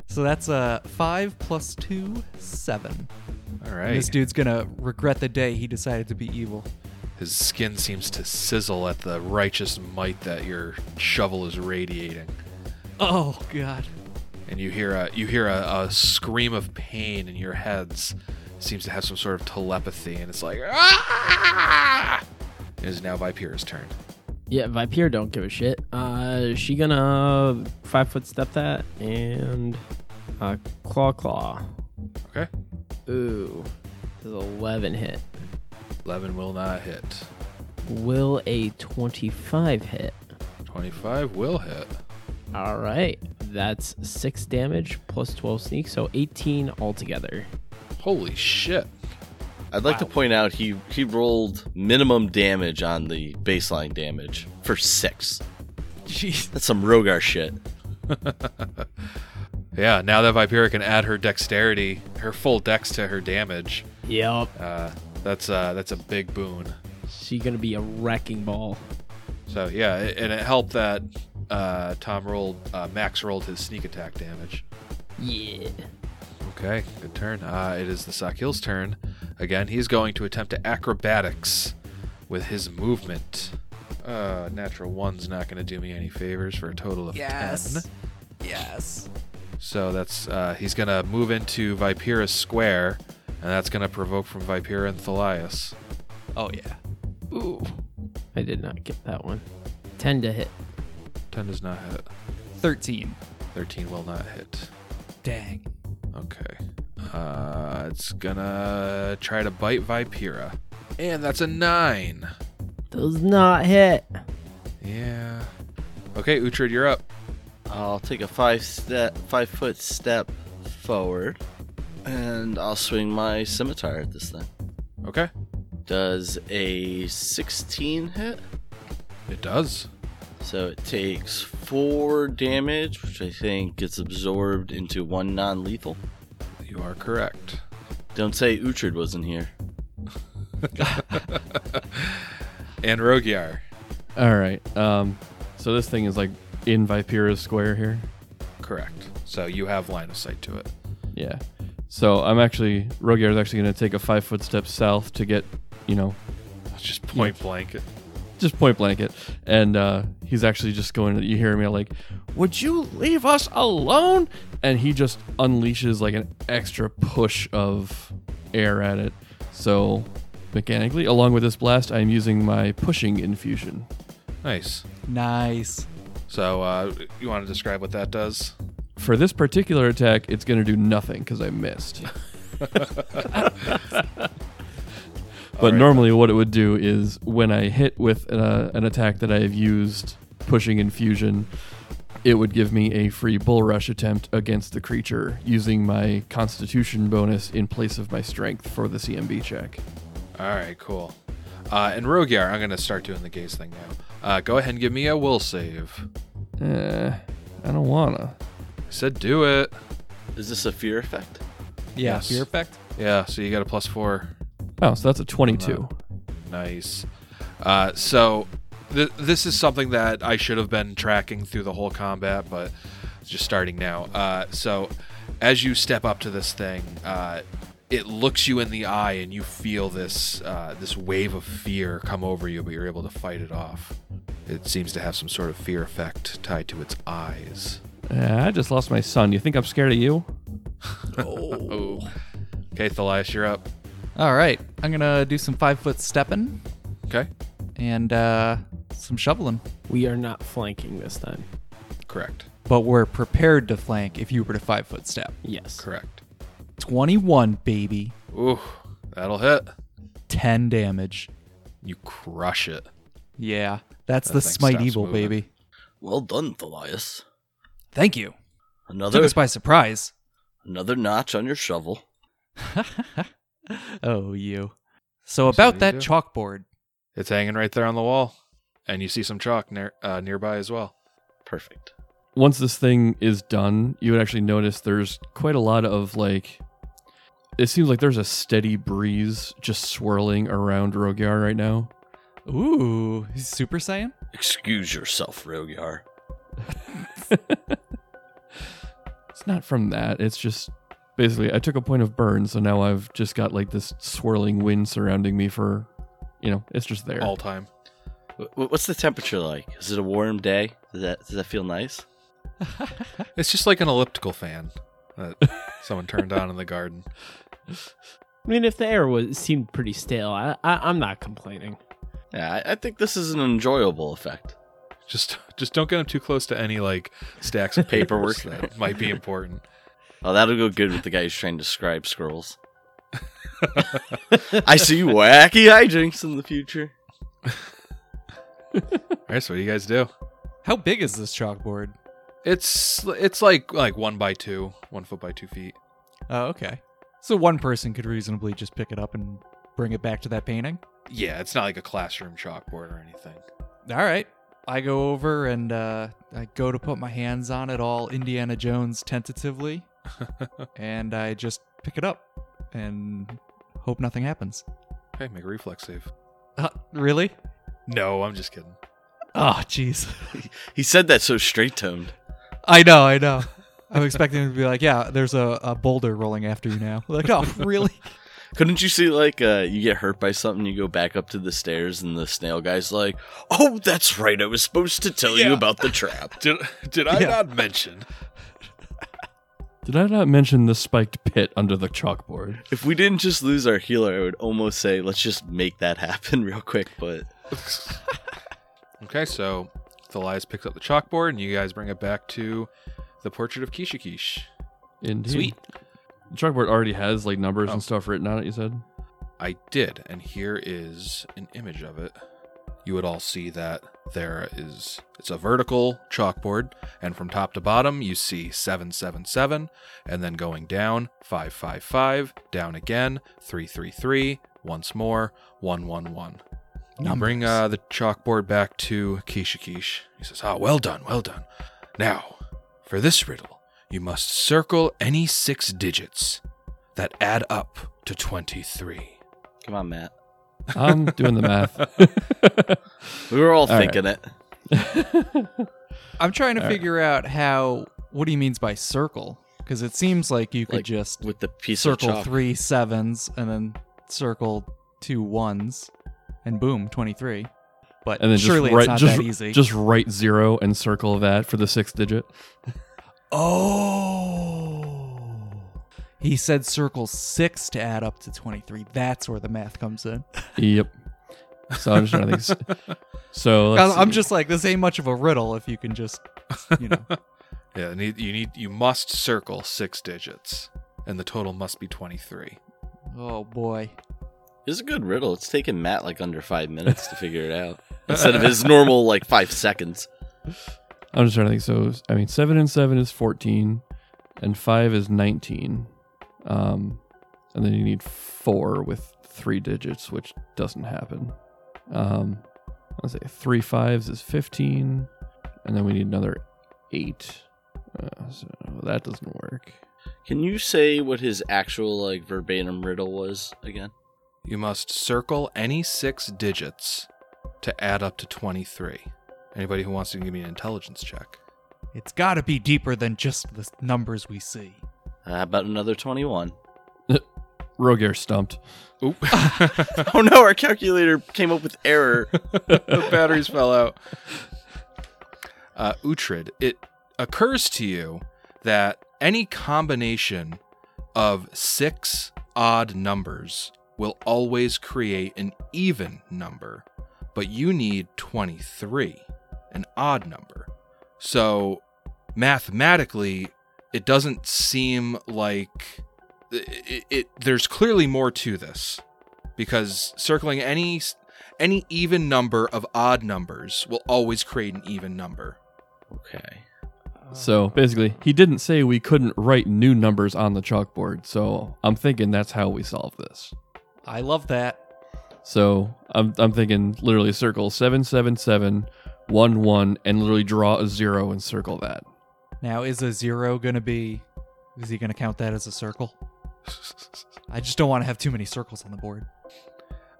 Speaker 3: So that's a five plus two, seven.
Speaker 1: All
Speaker 3: And. This dude's gonna regret the day he decided to be evil.
Speaker 1: His skin seems to sizzle at the righteous might that your shovel is radiating.
Speaker 3: Oh God.
Speaker 1: and you hear a you hear a, a scream of pain in your heads. seems to have some sort of telepathy, and it's like ah! It is now Vipira's turn.
Speaker 5: Yeah, Viper don't give a shit. Uh, she gonna five foot step that and uh, claw claw.
Speaker 1: Okay,
Speaker 5: Ooh, does eleven hit?
Speaker 1: eleven will not hit.
Speaker 5: Will a twenty-five hit?
Speaker 1: Twenty-five will hit.
Speaker 5: All right, that's six damage plus twelve sneak, so eighteen altogether.
Speaker 1: Holy shit!
Speaker 2: I'd like to point out he he rolled minimum damage on the baseline damage for six.
Speaker 3: Jeez.
Speaker 2: That's some Rogyar shit.
Speaker 1: Yeah, now that Vipira can add her dexterity, her full dex to her damage,
Speaker 5: Yep,
Speaker 1: uh, that's uh, that's a big boon.
Speaker 5: she gonna be a wrecking ball.
Speaker 1: So yeah, it, and it helped that uh, Tom rolled uh, Max rolled his sneak attack damage.
Speaker 5: Yeah.
Speaker 1: Okay, good turn. Uh, it is the Sahkil's turn. Again, he's going to attempt to acrobatics with his movement. Uh, natural one's not going to do me any favors for a total of
Speaker 3: Yes.
Speaker 1: 10.
Speaker 3: Yes.
Speaker 1: So that's uh, he's going to move into Vipira's square, and that's going to provoke from Vipira and Thalias.
Speaker 3: Oh yeah.
Speaker 5: Ooh, I did not get that one. Ten to hit.
Speaker 1: 10 does not hit.
Speaker 3: Thirteen.
Speaker 1: 13 will not hit.
Speaker 3: Dang.
Speaker 1: Okay. Uh, it's gonna try to bite Vipira. And that's a 9.
Speaker 5: Does not hit.
Speaker 1: Yeah. Okay, Uhtred, you're up.
Speaker 2: I'll take a five step, five foot step forward, and I'll swing my scimitar at this thing.
Speaker 1: Okay.
Speaker 2: Does a 16 hit?
Speaker 1: It does.
Speaker 2: So it takes four damage, which I think gets absorbed into one non-lethal.
Speaker 1: You are correct.
Speaker 2: Don't say Uhtred wasn't here.
Speaker 1: And Rogyar.
Speaker 4: All right. Um, so this thing is like in Vipira's square here.
Speaker 1: Correct. So you have line of sight to it.
Speaker 4: Yeah. So I'm actually Rogyar is actually going to take a five foot step south to get, you know,
Speaker 1: just point blank.
Speaker 4: just point blanket, and uh, he's actually just going. You hear me like, "Would you leave us alone?" And he just unleashes like an extra push of air at it. So mechanically, along with this blast, I'm using my pushing infusion.
Speaker 1: Nice.
Speaker 3: Nice.
Speaker 1: So uh, you want to describe what that does?
Speaker 4: For this particular attack, it's going to do nothing because I missed. But
Speaker 1: right.
Speaker 4: normally, what it would do is when I hit with uh, an attack that I have used pushing infusion, it would give me a free bull rush attempt against the creature using my constitution bonus in place of my strength for the CMB check.
Speaker 1: All right, cool. Uh, and Rogyar, I'm going to start doing the gaze thing now. Uh, go ahead and give me a will save.
Speaker 4: Eh, I don't wanna.
Speaker 1: I said do it.
Speaker 2: Is this a fear effect?
Speaker 3: Yeah.
Speaker 1: Yes.
Speaker 3: Fear effect.
Speaker 1: Yeah, so you got a plus four.
Speaker 4: Oh, so that's a 22.
Speaker 1: Nice. Uh, so th- this is something that I should have been tracking through the whole combat, but it's just starting now. Uh, so as you step up to this thing, uh, it looks you in the eye, and you feel this uh, this wave of fear come over you, but you're able to fight it off. It seems to have some sort of fear effect tied to its eyes.
Speaker 4: Eh, I just lost my son. You think I'm scared of you?
Speaker 1: Oh. Okay, Thalias, you're up.
Speaker 3: All right. I'm gonna do some five foot stepping
Speaker 1: Okay,
Speaker 3: and uh, some shoveling.
Speaker 5: We are not flanking this time.
Speaker 1: correct,
Speaker 3: But we're prepared to flank if you were to five foot step.
Speaker 5: Yes.
Speaker 1: correct.
Speaker 3: 21, baby.
Speaker 1: Ooh, that'll hit.
Speaker 3: 10 damage.
Speaker 1: You crush it.
Speaker 3: Yeah. That's
Speaker 1: That
Speaker 3: the smite evil,
Speaker 1: moving.
Speaker 3: baby.
Speaker 2: Well done, Thalias.
Speaker 3: Thank you.
Speaker 2: Another
Speaker 3: Took us by surprise.
Speaker 2: another notch on your shovel.
Speaker 3: oh, you. So
Speaker 1: Yes,
Speaker 3: about that
Speaker 1: do.
Speaker 3: chalkboard.
Speaker 1: It's hanging right there on the wall, and you see some chalk near uh, nearby as well.
Speaker 2: Perfect.
Speaker 4: once this thing is done, you would actually notice there's quite a lot of like. It seems like there's a steady breeze just swirling around Rogyar right now.
Speaker 3: Ooh, he's Super Saiyan?
Speaker 2: Excuse yourself, Rogyar.
Speaker 4: It's not from that. It's just basically I took a point of burn, so now I've just got like this swirling wind surrounding me for, you know, it's just there.
Speaker 1: All time.
Speaker 2: Wh- What's the temperature like? Is it a warm day? Does that does that feel nice?
Speaker 1: It's just like an elliptical fan that someone turned on in the garden.
Speaker 5: I mean, if the air was seemed pretty stale, I, I I'm not complaining.
Speaker 2: Yeah, I, I think this is an enjoyable effect.
Speaker 1: Just just don't get them too close to any like stacks of
Speaker 2: Paperwork.
Speaker 1: that might be important.
Speaker 2: Oh, that'll go good with the guy who's trying to scribe scrolls. I see wacky hijinks in the future.
Speaker 1: All right, so what do you guys do?
Speaker 3: How big is this chalkboard?
Speaker 1: It's it's like like one by two, one foot by two feet.
Speaker 3: Oh, okay. So one person could reasonably just pick it up and bring it back to that painting?
Speaker 1: Yeah, it's not like a classroom chalkboard or anything.
Speaker 3: All right. I go over and uh, I go to put my hands on it all Indiana Jones tentatively, and I just pick it up and hope nothing happens.
Speaker 1: Okay, make a reflex save.
Speaker 3: Uh, really?
Speaker 1: No, I'm just kidding.
Speaker 3: Oh, jeez.
Speaker 2: He said that so straight toned.
Speaker 3: I know, I know. I'm expecting him to be like, yeah, there's a, a boulder rolling after you now. Like, oh, really?
Speaker 2: Couldn't you see like uh, you get hurt by something, you go back up to the stairs, and the snail guy's like, "Oh, that's right. I was supposed to tell you about the trap."
Speaker 1: Did did I
Speaker 3: Yeah.
Speaker 1: not mention?
Speaker 4: Did I not mention the spiked pit under the chalkboard?
Speaker 2: If we didn't just lose our healer, I would almost say, "Let's just make that happen real quick." But
Speaker 1: Okay, so Thalias picks up the chalkboard and you guys bring it back to the portrait of Kishikish.
Speaker 4: Indeed.
Speaker 1: Sweet.
Speaker 4: The chalkboard already has like numbers
Speaker 1: Oh.
Speaker 4: and stuff written on it. You said.
Speaker 1: I did, and here is an image of it. You would all see that there is it's a vertical chalkboard, and from top to bottom you see 777, and then going down 555, down again 333, once more 111. You bring uh, the chalkboard back to Kishikish. He says, Ah, well done, well done. Now, for this riddle, you must circle any six digits that add up to 23.
Speaker 2: come on, Matt.
Speaker 4: I'm doing the math.
Speaker 2: We were all,
Speaker 4: All right.
Speaker 2: thinking it.
Speaker 3: I'm trying to
Speaker 4: All right.
Speaker 3: figure out how, what he means by circle. Because it seems like you could
Speaker 2: Like,
Speaker 3: just
Speaker 2: With the piece of
Speaker 3: circle
Speaker 2: chalk.
Speaker 3: three sevens and then circle two ones, and boom, 23. But
Speaker 4: and then just
Speaker 3: surely
Speaker 4: write
Speaker 3: it's not
Speaker 4: just,
Speaker 3: that easy.
Speaker 4: just write zero and circle that for the sixth digit.
Speaker 3: Oh. He said circle six to add up to 23. That's where the math comes in.
Speaker 4: Yep. So I'm just trying to think. So let's
Speaker 3: I'm
Speaker 4: see.
Speaker 3: just like, this ain't much of a riddle if you can just, you know.
Speaker 1: Yeah, need, you need you must circle six digits, and the total must be 23.
Speaker 3: oh boy.
Speaker 2: It's a good riddle. It's taken Matt like under five minutes to figure it out instead of his normal like five seconds.
Speaker 4: I'm just trying to think. So I mean, seven and seven is fourteen, and five is nineteen. Um, and then you need four with three digits, which doesn't happen. Um, let's say three fives is fifteen, and then we need another eight. Uh, so that doesn't work.
Speaker 2: Can you say what his actual like verbatim riddle was again?
Speaker 1: You must circle any six digits to add up to 23. Anybody who wants to give me an intelligence check.
Speaker 3: It's got to be deeper than just the numbers we see.
Speaker 2: Uh, how about another twenty-one?
Speaker 4: Rogyar stumped.
Speaker 1: Oop.
Speaker 2: Oh no, our calculator came up with error.
Speaker 1: the batteries fell out. Uh, Uhtred, it occurs to you that any combination of six odd numbers will always create an even number, but you need 23, an odd number. So mathematically, it doesn't seem like it, it, there's clearly more to this because circling any any even number of odd numbers will always create an even number.
Speaker 2: Okay.
Speaker 4: So basically, he didn't say we couldn't write new numbers on the chalkboard. So I'm thinking that's how we solve this.
Speaker 3: I love that.
Speaker 4: So I'm I'm thinking literally circle seven seven seven one one and literally draw a zero and circle that.
Speaker 3: Now, is a zero going to be. Is he going to count that as a circle? I just don't want to have too many circles on the board.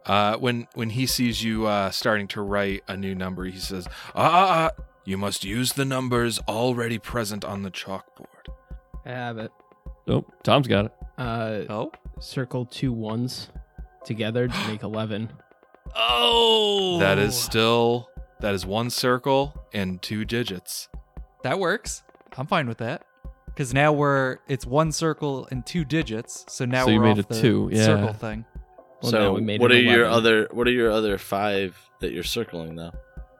Speaker 1: Uh, when when he sees you uh, starting to write a new number, he says, "Ah, ah, ah! You must use the numbers already present on the chalkboard."
Speaker 5: I have it.
Speaker 4: Nope, Tom's got it.
Speaker 5: Uh,
Speaker 3: Oh?
Speaker 5: circle two ones together to make 11.
Speaker 3: Oh!
Speaker 1: That is still that is one circle and two digits.
Speaker 3: That works. I'm fine with that. Because now we're. It's one circle and two digits. So now
Speaker 4: So you
Speaker 3: we're
Speaker 4: made
Speaker 3: off
Speaker 4: a
Speaker 3: the
Speaker 4: two, yeah.
Speaker 3: circle thing.
Speaker 5: Well,
Speaker 2: so
Speaker 5: no, we made
Speaker 2: what
Speaker 5: an
Speaker 2: are your other what are your other five that you're circling though?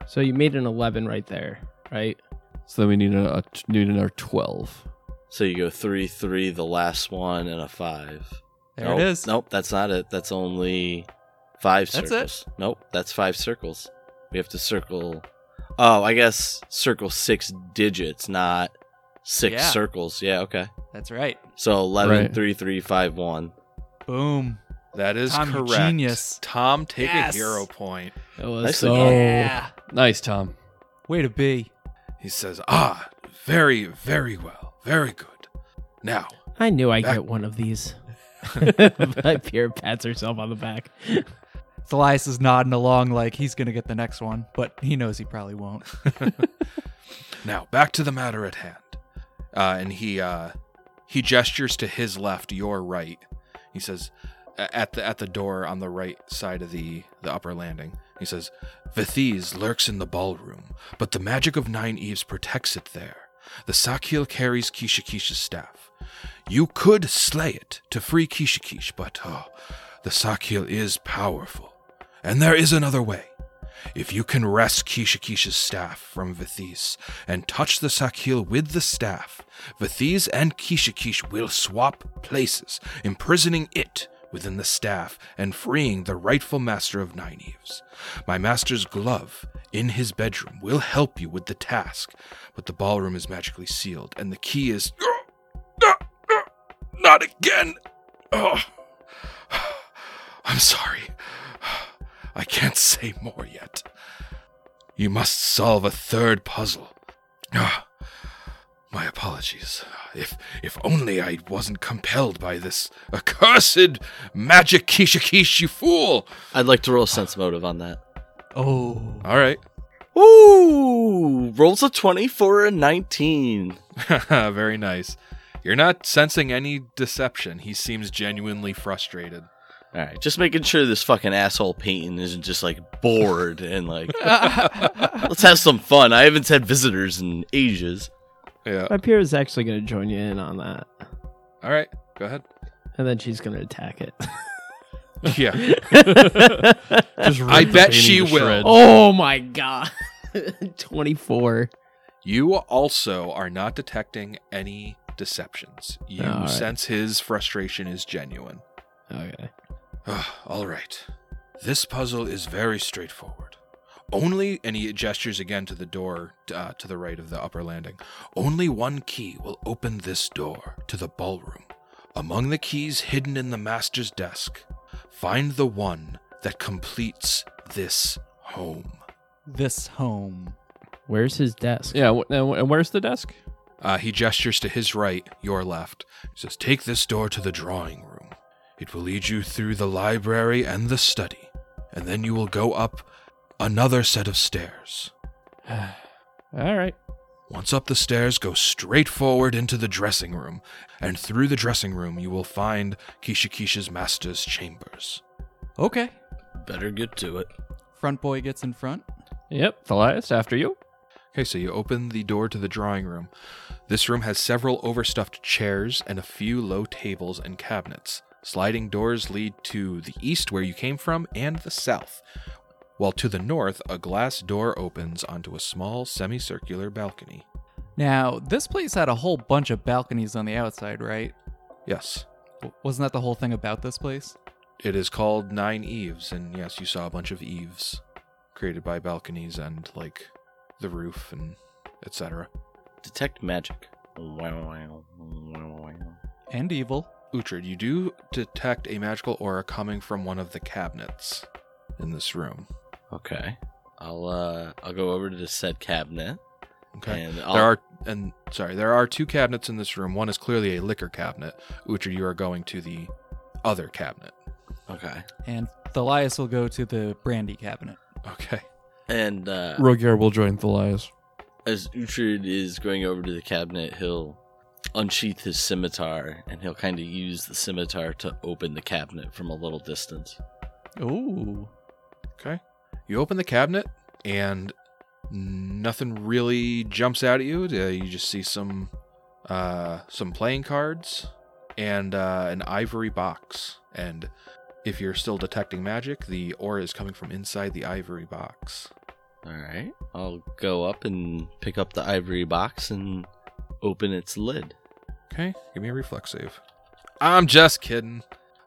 Speaker 5: So you made an 11 right there, right?
Speaker 4: So then we need a, a need another twelve.
Speaker 2: So you go three, three, the last one, and a five.
Speaker 3: There
Speaker 2: nope,
Speaker 3: it is.
Speaker 2: Nope, that's not it. That's only five
Speaker 3: That's
Speaker 2: circles. Nope, that's five circles. We have to circle. Oh, I guess circle six digits, not six
Speaker 3: Yeah.
Speaker 2: circles. Yeah, okay.
Speaker 3: That's right.
Speaker 2: So 11,
Speaker 4: Right.
Speaker 2: 3, 3, 5, 1.
Speaker 3: Boom.
Speaker 1: That is
Speaker 3: Tom,
Speaker 1: correct.
Speaker 3: genius.
Speaker 1: Tom, take
Speaker 3: Yes.
Speaker 1: a hero point.
Speaker 5: It was
Speaker 2: Nicely
Speaker 5: so.
Speaker 3: Yeah.
Speaker 4: Nice, Tom.
Speaker 3: Way to be.
Speaker 1: He says, "Ah, very, very well, very good. Now,
Speaker 5: I knew I'd
Speaker 1: Back-
Speaker 5: get one of these. but Pierre pats herself on the back.
Speaker 3: Elias is nodding along like he's going to get the next one, but he knows he probably won't.
Speaker 1: Now back to the matter at hand. Uh, and he uh, he gestures to his left, your right. He says, at the at the door on the right side of the the upper landing. He says, "Vithes lurks in the ballroom, but the magic of Nine Eaves protects it there. The Sahkil carries Kishikish's staff. You could slay it to free Kishikish, but oh, the Sahkil is powerful, and there is another way." If you can wrest Kishikish's staff from Vithis and touch the Sahkil with the staff, Vithis and Kishikish will swap places, imprisoning it within the staff and freeing the rightful master of Nine Eaves. My master's glove in his bedroom will help you with the task, but the ballroom is magically sealed, and the key is. Not again! Oh. I'm sorry. I can't say more yet. You must solve a third puzzle. Ah, my apologies. If if only I wasn't compelled by this accursed magic Kishikish, you fool!
Speaker 2: I'd like to roll a sense motive on that.
Speaker 3: Oh.
Speaker 1: All right.
Speaker 2: Ooh! Rolls a 20 for a 19.
Speaker 1: Very nice. You're not sensing any deception. He seems genuinely frustrated.
Speaker 2: All right, just making sure this fucking asshole Peyton isn't just like bored and like, let's have some fun. I haven't had visitors in ages.
Speaker 1: Yeah.
Speaker 5: My peer is actually going to join you in on that.
Speaker 1: All right. Go ahead.
Speaker 5: And then she's going to attack it.
Speaker 1: Yeah.
Speaker 4: Just
Speaker 1: I bet she will.
Speaker 4: shreds.
Speaker 5: oh my god. 24.
Speaker 1: You also are not detecting any deceptions. You
Speaker 5: All right.
Speaker 1: sense his frustration is genuine.
Speaker 5: Okay.
Speaker 1: Ah, All right. This puzzle is very straightforward. Only, and he gestures again to the door uh, to the right of the upper landing. Only one key will open this door to the ballroom. Among the keys hidden in the master's desk, find the one that completes this home.
Speaker 3: This home.
Speaker 5: Where's his desk?
Speaker 4: Yeah, wh- and where's the desk?
Speaker 1: Uh, he gestures to his right, your left. He says, Take this door to the drawing room. It will lead you through the library and the study, and then you will go up another set of stairs.
Speaker 4: All right.
Speaker 1: Once up the stairs, go straight forward into the dressing room, and through the dressing room you will find Kishikish's master's chambers.
Speaker 3: Okay.
Speaker 2: Better get to it.
Speaker 3: Front boy gets in front.
Speaker 4: Yep. Thalias, after you.
Speaker 1: Okay, so you open the door to the drawing room. This room has several overstuffed chairs and a few low tables and cabinets. Sliding doors lead to the east, where you came from, and the south, while to the north, a glass door opens onto a small semicircular balcony.
Speaker 3: Now, this place had a whole bunch of balconies on the outside, right?
Speaker 1: Yes,
Speaker 3: W- Wasn't that the whole thing about this place?
Speaker 1: it is called Nine Eaves, and yes, you saw a bunch of eaves created by balconies and, like, the roof and etc.
Speaker 2: Detect magic. Wow, wow, wow, wow.
Speaker 3: And evil.
Speaker 1: Uhtred, you do detect a magical aura coming from one of the cabinets in this room.
Speaker 2: Okay. I'll uh I'll go over to the said cabinet
Speaker 1: Okay.
Speaker 2: and I'll,
Speaker 1: There are and sorry, there are two cabinets in this room. One is clearly a liquor cabinet. Uhtred, you are going to the other cabinet.
Speaker 2: okay.
Speaker 3: And Thalias will go to the brandy cabinet.
Speaker 1: Okay.
Speaker 2: And uh
Speaker 4: Rogyar will join Thalias.
Speaker 2: as Uhtred is going over to the cabinet, he'll unsheath his scimitar and he'll kind of use the scimitar to open the cabinet from a little distance.
Speaker 3: Ooh.
Speaker 1: Okay. You open the cabinet and nothing really jumps out at you. Uh, you just see some uh some playing cards and uh an ivory box. And if you're still detecting magic, the aura is coming from inside the ivory box.
Speaker 2: All right. I'll go up and pick up the ivory box and open its lid.
Speaker 1: Okay, give me a reflex save. I'm just kidding.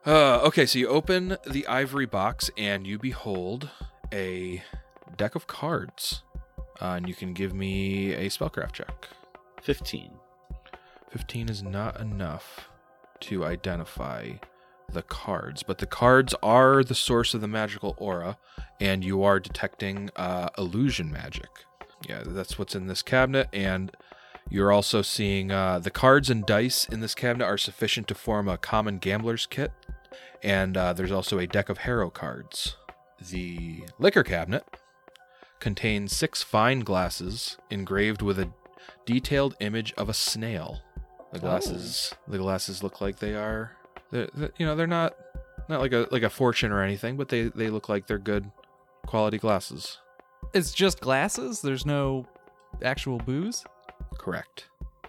Speaker 1: Uh, okay, so you open the ivory box and you behold a deck of cards. Uh, and you can give me a spellcraft check.
Speaker 2: 15.
Speaker 1: 15 is not enough to identify the cards, but the cards are the source of the magical aura, and you are detecting uh, illusion magic. Yeah, that's what's in this cabinet, and you're also seeing uh, the cards and dice in this cabinet are sufficient to form a common gambler's kit, and uh, there's also a deck of harrow cards. The liquor cabinet contains six fine glasses engraved with a detailed image of a snail. The glasses, the glasses look like they are, they're, they're- you know, they're not not like a like a fortune or anything, but they they look like they're good quality glasses.
Speaker 3: It's just glasses? There's no actual booze?
Speaker 1: Correct.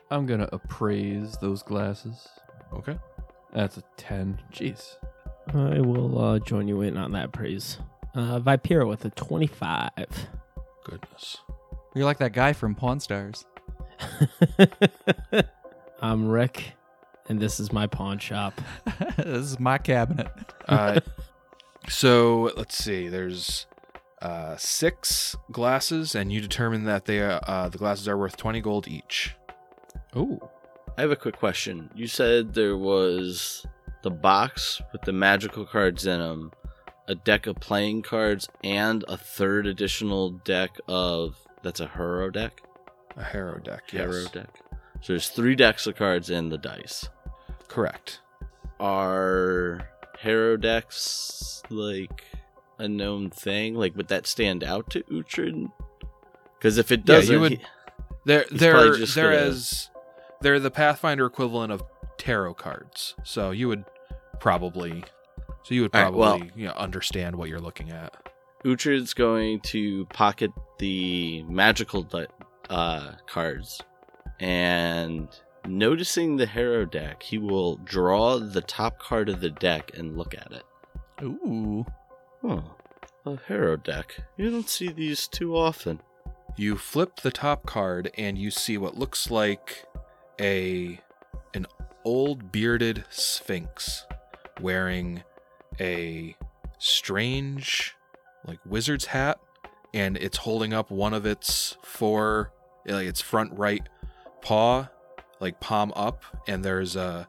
Speaker 4: I'm gonna appraise those glasses.
Speaker 1: Okay.
Speaker 4: That's a ten. Jeez.
Speaker 5: I will uh, join you in on that praise. Uh, Vipera with a 25.
Speaker 1: Goodness.
Speaker 3: You're like that guy from Pawn Stars.
Speaker 5: I'm Rick, and this is my pawn shop.
Speaker 3: this is my cabinet.
Speaker 1: Uh, so let's see. There's uh, six glasses, and you determine that they are, uh, the glasses are worth twenty gold each.
Speaker 4: Oh.
Speaker 2: I have a quick question. You said there was the box with the magical cards in them, a deck of playing cards, and a third additional deck of that's a hero deck.
Speaker 1: A harrow deck. Yes.
Speaker 2: Hero deck. So there's three decks of cards and the dice.
Speaker 1: Correct.
Speaker 2: Are hero decks like a known thing? Like would that stand out to Uhtred? Because if it
Speaker 1: Yeah, you
Speaker 2: doesn't,
Speaker 1: would-
Speaker 2: he-
Speaker 1: They're they're they're
Speaker 2: gonna-
Speaker 1: as they're the Pathfinder equivalent of tarot cards. So you would probably so you would
Speaker 2: All right,
Speaker 1: probably
Speaker 2: well-
Speaker 1: you know, understand what you're looking at.
Speaker 2: Uhtred's going to pocket the magical uh, cards, and noticing the hero deck, he will draw the top card of the deck and look at it.
Speaker 3: Ooh.
Speaker 2: Oh, a hero deck. You don't see these too often.
Speaker 1: You flip the top card and you see what looks like a an old bearded sphinx wearing a strange like wizard's hat and it's holding up one of its four like its front right paw like palm up and there's a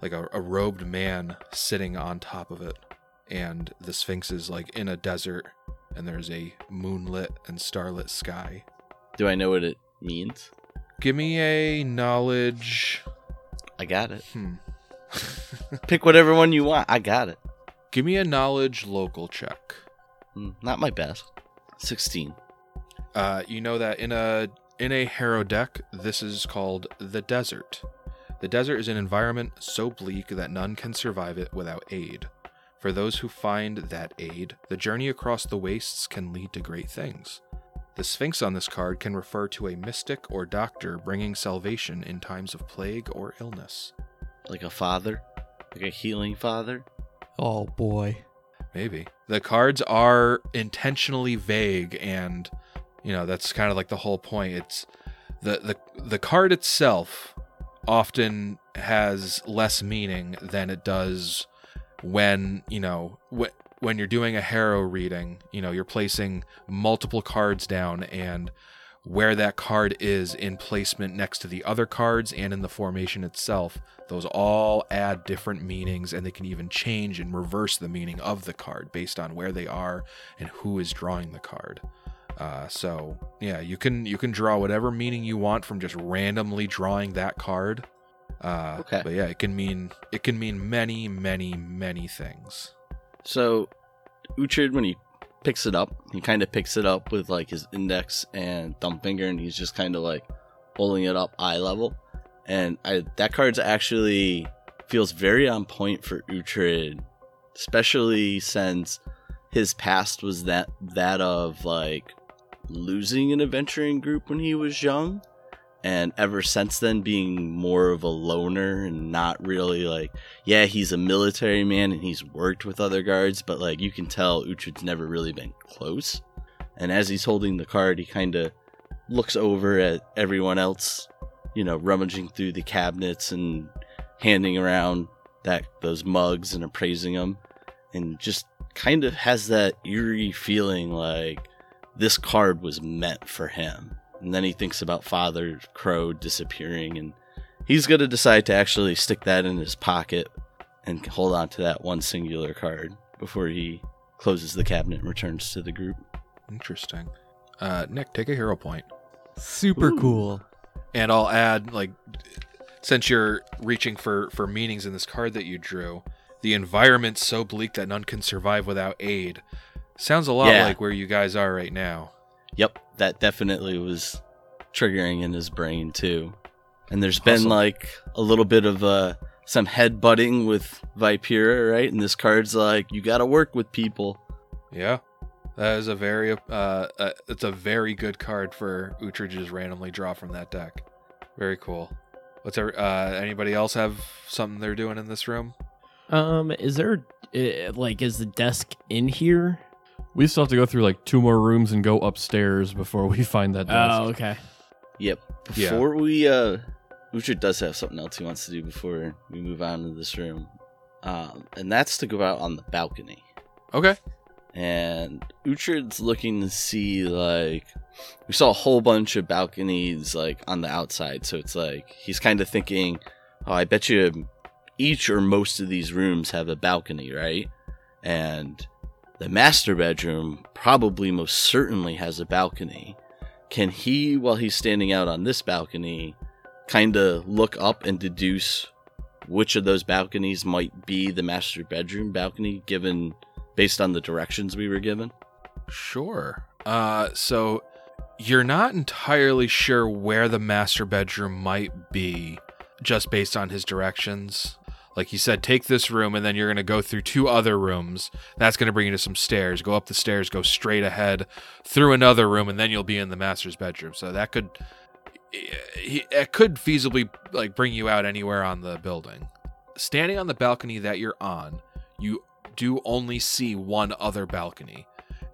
Speaker 1: like a, a robed man sitting on top of it and the sphinx is like in a desert and there's a moonlit and starlit sky
Speaker 2: Do I know what it means?
Speaker 1: Give me a knowledge.
Speaker 2: I got it.
Speaker 1: Hmm.
Speaker 2: Pick whatever one you want. I got it.
Speaker 1: Give me a knowledge local check.
Speaker 2: Hmm, Not my best. 16.
Speaker 1: Uh, you know that in a in a harrow deck, this is called the desert. The desert is an environment so bleak that none can survive it without aid. For those who find that aid, the journey across the wastes can lead to great things. The Sphinx on this card can refer to a mystic or doctor bringing salvation in times of plague or illness.
Speaker 2: Like a father? Like a healing father?
Speaker 3: Oh boy.
Speaker 1: Maybe. The cards are intentionally vague and you know, that's kind of like the whole point. It's the the the card itself often has less meaning than it does when, you know, wh- when you're doing a harrow reading, you know, you're placing multiple cards down and where that card is in placement next to the other cards and in the formation itself, those all add different meanings and they can even change and reverse the meaning of the card based on where they are and who is drawing the card. Uh, so yeah, you can you can draw whatever meaning you want from just randomly drawing that card. Uh,
Speaker 2: Okay.
Speaker 1: But yeah, it can mean it can mean many, many, many things.
Speaker 2: So, Uhtred, when he picks it up, he kind of picks it up with like his index and thumb finger, and he's just kind of like holding it up eye level. And I, that card's actually feels very on point for Uhtred, especially since his past was that that of like losing an adventuring group when he was young. And ever since then being more of a loner and not really like yeah he's a military man and he's worked with other guards but like you can tell Uhtred's never really been close. And as he's holding the card he kind of looks over at everyone else you know rummaging through the cabinets and handing around that those mugs and appraising them and just kind of has that eerie feeling like this card was meant for him and then he thinks about Father Crow disappearing, and he's going to decide to actually stick that in his pocket and hold on to that one singular card before he closes the cabinet and returns to the group.
Speaker 1: Interesting. Uh, Nick, take a hero point.
Speaker 3: Super
Speaker 2: Ooh.
Speaker 3: cool.
Speaker 1: And I'll add, like, since you're reaching for for meanings in this card that you drew, the environment's so bleak that none can survive without aid. Sounds a lot
Speaker 2: Yeah.
Speaker 1: like where you guys are right now.
Speaker 2: Yep, that definitely was triggering in his brain too. And there's been like a little bit of uh, some headbutting with Vipera, right? And this card's like, you got to work with people.
Speaker 1: Yeah, that is a very uh, uh it's a very good card for Uhtred to just randomly draw from that deck. Very cool. What's ever, uh anybody else have something they're doing in this room?
Speaker 5: Um, is there uh, like is the desk in here?
Speaker 4: We still have to go through like two more rooms and go upstairs before we find that desk.
Speaker 5: Oh, okay.
Speaker 2: Yep.
Speaker 1: Yeah.
Speaker 2: Before we uh Uhtred does have something else he wants to do before we move on to this room. Um, and that's to go out on the balcony.
Speaker 1: Okay.
Speaker 2: And Uhtred's looking to see like we saw a whole bunch of balconies like on the outside, so it's like he's kind of thinking, Oh, I bet you each or most of these rooms have a balcony, right? And the master bedroom probably most certainly has a balcony. Can he, while he's standing out on this balcony, kind of look up and deduce which of those balconies might be the master bedroom balcony, given based on the directions we were given?
Speaker 1: Sure. Uh, so you're not entirely sure where the master bedroom might be, just based on his directions. Like you said, take this room, and then you're going to go through two other rooms. That's going to bring you to some stairs. Go up the stairs, go straight ahead through another room, and then you'll be in the master's bedroom. So that could, it could feasibly like bring you out anywhere on the building. Standing on the balcony that you're on, you do only see one other balcony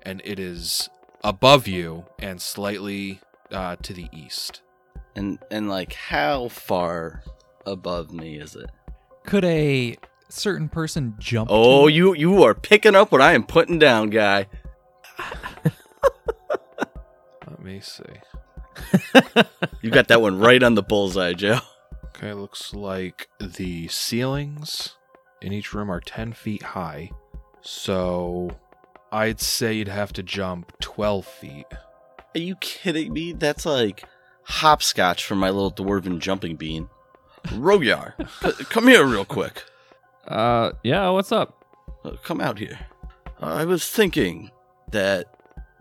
Speaker 1: and it is above you and slightly uh, to the east.
Speaker 2: And and like how far above me is it?
Speaker 3: Could a certain person jump?
Speaker 2: Oh,
Speaker 3: to
Speaker 2: you you are picking up what I am putting down, guy.
Speaker 1: Let me see.
Speaker 2: You got that one right on the bullseye, Joe.
Speaker 1: Okay, looks like the ceilings in each room are 10 feet high. So I'd say you'd have to jump 12 feet.
Speaker 2: Are you kidding me? That's like hopscotch from my little dwarven jumping bean. Rogyar, c- come here real quick.
Speaker 4: Uh, yeah. What's up?
Speaker 2: Uh, come out here. I was thinking that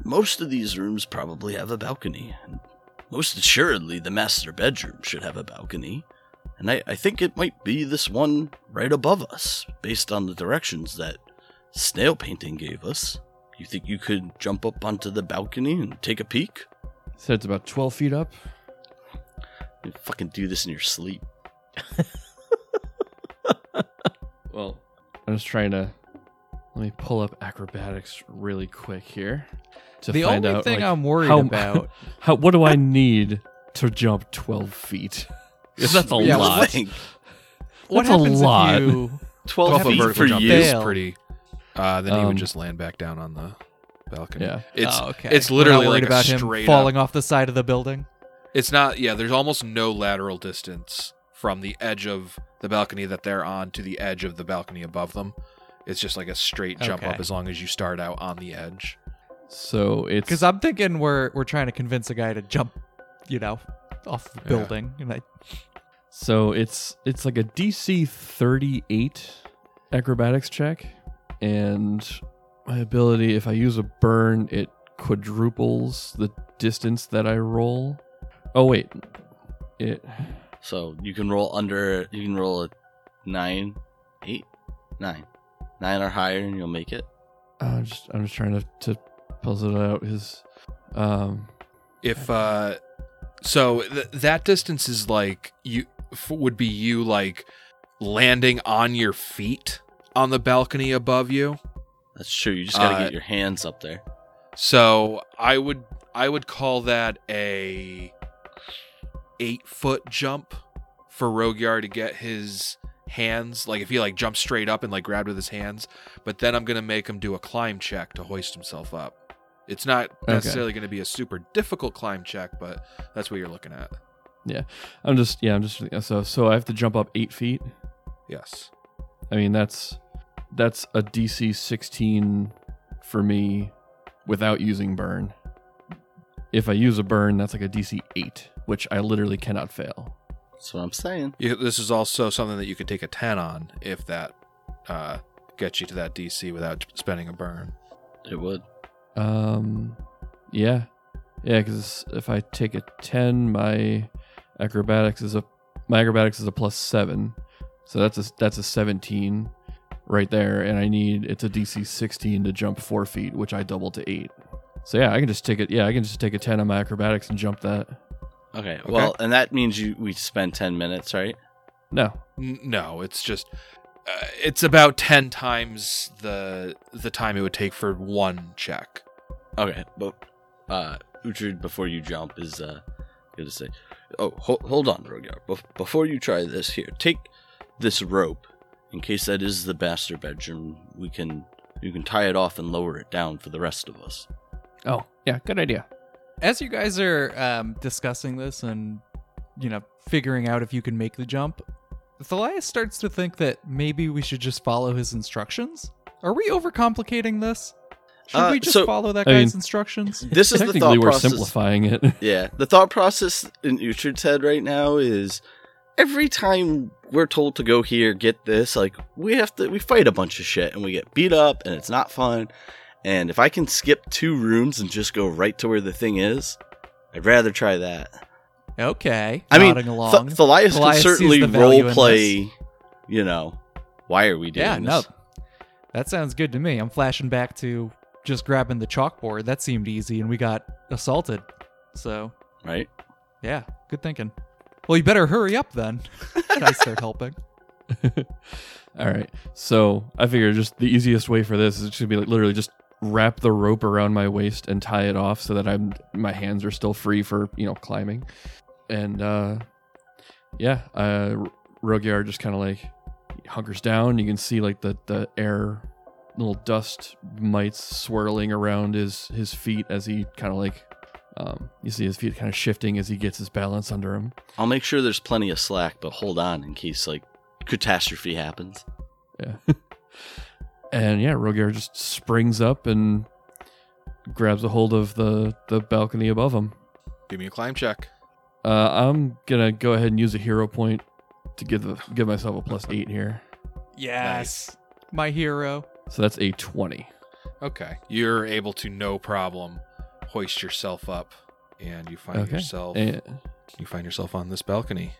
Speaker 2: most of these rooms probably have a balcony. Most assuredly, the master bedroom should have a balcony. And I, I think it might be this one right above us, based on the directions that snail painting gave us. You think you could jump up onto the balcony and take a peek?
Speaker 4: Said it's about twelve feet up.
Speaker 2: You fucking do this in your sleep.
Speaker 4: Well, I'm just trying to let me pull up acrobatics really quick here to
Speaker 3: the
Speaker 4: find
Speaker 3: only
Speaker 4: out
Speaker 3: thing
Speaker 4: like,
Speaker 3: I'm worried
Speaker 4: how-
Speaker 3: about.
Speaker 4: how what do I need to jump twelve feet? 'Cause that's a
Speaker 3: Yeah,
Speaker 4: lot.
Speaker 2: Think.
Speaker 3: what
Speaker 4: That's a
Speaker 3: happens
Speaker 4: lot.
Speaker 3: if you?
Speaker 2: 12
Speaker 1: Off a
Speaker 2: feet for
Speaker 1: jump
Speaker 2: you.
Speaker 1: is pretty. Uh, then he
Speaker 4: Um,
Speaker 1: would just land back down on the balcony.
Speaker 4: Yeah.
Speaker 1: It's
Speaker 3: oh, okay.
Speaker 1: it's literally
Speaker 3: worried
Speaker 1: like
Speaker 3: about
Speaker 1: a
Speaker 3: him falling
Speaker 1: up.
Speaker 3: off the side of the building.
Speaker 1: It's not. Yeah, there's almost no lateral distance from the edge of the balcony that they're on to the edge of the balcony above them. It's just like a straight jump
Speaker 3: Okay.
Speaker 1: up as long as you start out on the edge.
Speaker 4: So it's
Speaker 3: Because I'm thinking we're we're trying to convince a guy to jump, you know, off the
Speaker 1: Yeah.
Speaker 3: building, and I
Speaker 4: so it's it's like a DC 38 acrobatics check, and my ability if I use a burn, it quadruples the distance that I roll. Oh wait, it
Speaker 2: So you can roll under. You can roll a nine, eight, nine, nine or higher, and you'll make it.
Speaker 4: I'm just I'm just trying to to puzzle it out. His um
Speaker 1: If uh, so th- that distance is like you f- would be you like landing on your feet on the balcony above you.
Speaker 2: That's true. You just gotta
Speaker 1: Uh,
Speaker 2: get your hands up there.
Speaker 1: So I would I would call that a eight foot jump for Rogyar to get his hands like if he like jumped straight up and like grabbed with his hands, but then I'm gonna make him do a climb check to hoist himself up. It's not
Speaker 4: Okay.
Speaker 1: necessarily going to be a super difficult climb check, but that's what you're looking at.
Speaker 4: Yeah, I'm just yeah I'm just so so I have to jump up eight feet.
Speaker 1: Yes.
Speaker 4: I mean that's that's a DC 16 for me without using burn. If I use a burn, that's like a DC 8, which I literally cannot fail.
Speaker 2: That's what I'm saying.
Speaker 1: You, this is also something that you could take a 10 on if that uh, gets you to that DC without spending a burn.
Speaker 2: It would.
Speaker 4: Um, yeah, yeah. Because if I take a ten, my acrobatics is a my acrobatics is a plus seven, so that's a that's a seventeen right there, and I need it's a DC sixteen to jump four feet, which I double to eight. So yeah, I can just take it. Yeah, I can just take a ten on my acrobatics and jump that.
Speaker 2: Okay. Well, and that means you we spend ten minutes, right?
Speaker 4: No,
Speaker 1: N- No, it's just uh, it's about 10 times the the time it would take for one check.
Speaker 2: Okay, but uh, Uhtred, before you jump, is uh, gonna say, "Oh, ho- hold on, Rogyar. Bef- before you try this, here, take this rope. In case that is the master bedroom, we can you can tie it off and lower it down for the rest of us."
Speaker 4: Oh yeah, good idea.
Speaker 3: as you guys are um, discussing this and you know figuring out if you can make the jump, Thalias starts to think that maybe we should just follow his instructions. Are we overcomplicating this? Should
Speaker 2: Uh,
Speaker 3: we just
Speaker 2: so-
Speaker 3: follow that
Speaker 4: I
Speaker 3: guy's
Speaker 4: mean-
Speaker 3: instructions?
Speaker 2: This is the
Speaker 4: Technically,
Speaker 2: thought
Speaker 4: we're
Speaker 2: process.
Speaker 4: simplifying it.
Speaker 2: Yeah, the thought process in Uhtred's head right now is every time we're told to go here, get this, like we have to, we fight a bunch of shit and we get beat up and it's not fun. And if I can skip two rooms and just go right to where the thing is, I'd rather try that.
Speaker 3: Okay,
Speaker 2: I mean,
Speaker 3: nodding
Speaker 2: Th-
Speaker 3: along.
Speaker 2: Thalias
Speaker 3: Thalias
Speaker 2: can certainly
Speaker 3: the
Speaker 2: role play. You know, why are we doing
Speaker 3: yeah, no,
Speaker 2: this?
Speaker 3: that sounds good to me. I'm flashing back to just grabbing the chalkboard. That seemed easy, and we got assaulted. So
Speaker 2: Right?
Speaker 3: yeah, good thinking. Well, you better hurry up then. I start helping.
Speaker 4: All right. So I figure just the easiest way for this is just to be like literally just wrap the rope around my waist and tie it off so that I'm my hands are still free for you know climbing, and uh, yeah, uh, Rogyar just kind of like hunkers down. You can see like the the air, little dust mites swirling around his his feet as he kind of like. Um, you see his feet kind of shifting as he gets his balance under him.
Speaker 2: I'll make sure there's plenty of slack, but hold on in case like catastrophe happens.
Speaker 4: Yeah. and yeah, Rogyar just springs up and grabs a hold of the, the balcony above him.
Speaker 1: Give me a climb check.
Speaker 4: Uh, I'm gonna go ahead and use a hero point to give the, give myself a plus eight here.
Speaker 3: Yes, my hero.
Speaker 4: So that's a twenty.
Speaker 1: Okay. You're able to no problem hoist yourself up and you find
Speaker 4: Okay.
Speaker 1: yourself
Speaker 4: And,
Speaker 1: you find yourself on this balcony.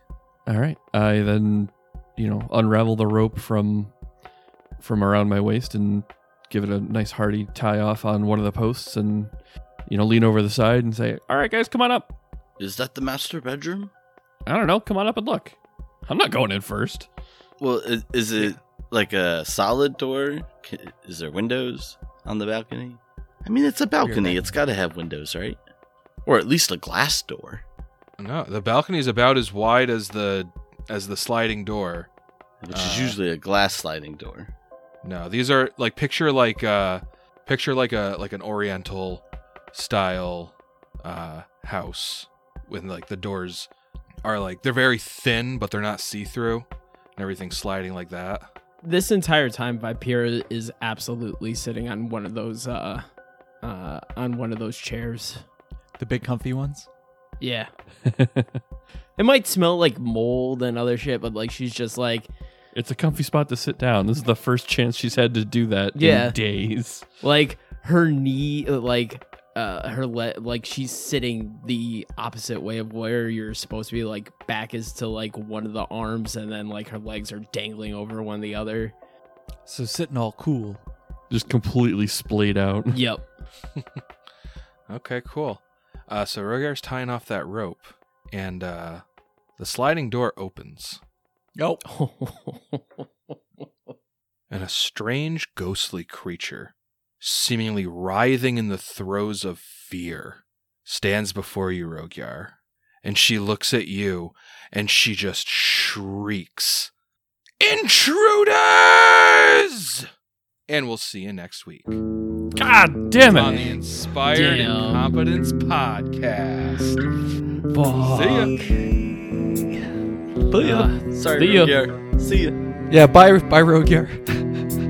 Speaker 4: all right, I then you know unravel the rope from from around my waist and give it a nice hearty tie off on one of the posts and you know lean over the side and say, "All right, guys, come on up."
Speaker 2: Is that the master bedroom?
Speaker 4: I don't know, come on up and look. I'm not going in first.
Speaker 2: Well, is, is it like a solid door? Ca- Is there windows on the balcony? I mean, it's a balcony. It's got to have windows, right? Or at least a glass door.
Speaker 1: No, the balcony is about as wide as the as the sliding door.
Speaker 2: which is
Speaker 1: Uh,
Speaker 2: usually a glass sliding door.
Speaker 1: No, these are like picture like uh picture like a like an oriental style uh house with like the doors are like they're very thin but they're not see-through and everything's sliding like that.
Speaker 5: This entire time, Vipera is absolutely sitting on one of those uh, uh, on one of those chairs.
Speaker 3: The big comfy ones.
Speaker 5: Yeah. It might smell like mold and other shit, but like she's just like
Speaker 4: it's a comfy spot to sit down. This is the first chance she's had to do that
Speaker 5: Yeah.
Speaker 4: in days.
Speaker 5: like her knee like uh her le- like she's sitting the opposite way of where you're supposed to be like back is to like one of the arms and then like her legs are dangling over one the other
Speaker 3: So sitting all cool.
Speaker 4: Just completely splayed out.
Speaker 5: yep
Speaker 1: Okay, cool. Uh, so Rogyar's tying off that rope, and uh, the sliding door opens,
Speaker 3: Nope.
Speaker 1: and a strange, ghostly creature, seemingly writhing in the throes of fear, stands before you, Rogyar. And she looks at you, and she just shrieks, Intruders! And we'll see you next week.
Speaker 4: God damn it!
Speaker 1: on the Inspired
Speaker 5: Damn.
Speaker 1: Incompetence Podcast.
Speaker 5: Fuck.
Speaker 2: Ah, sorry,
Speaker 4: See ya.
Speaker 2: Rogyar. See ya.
Speaker 3: Yeah, bye, bye, Rogyar.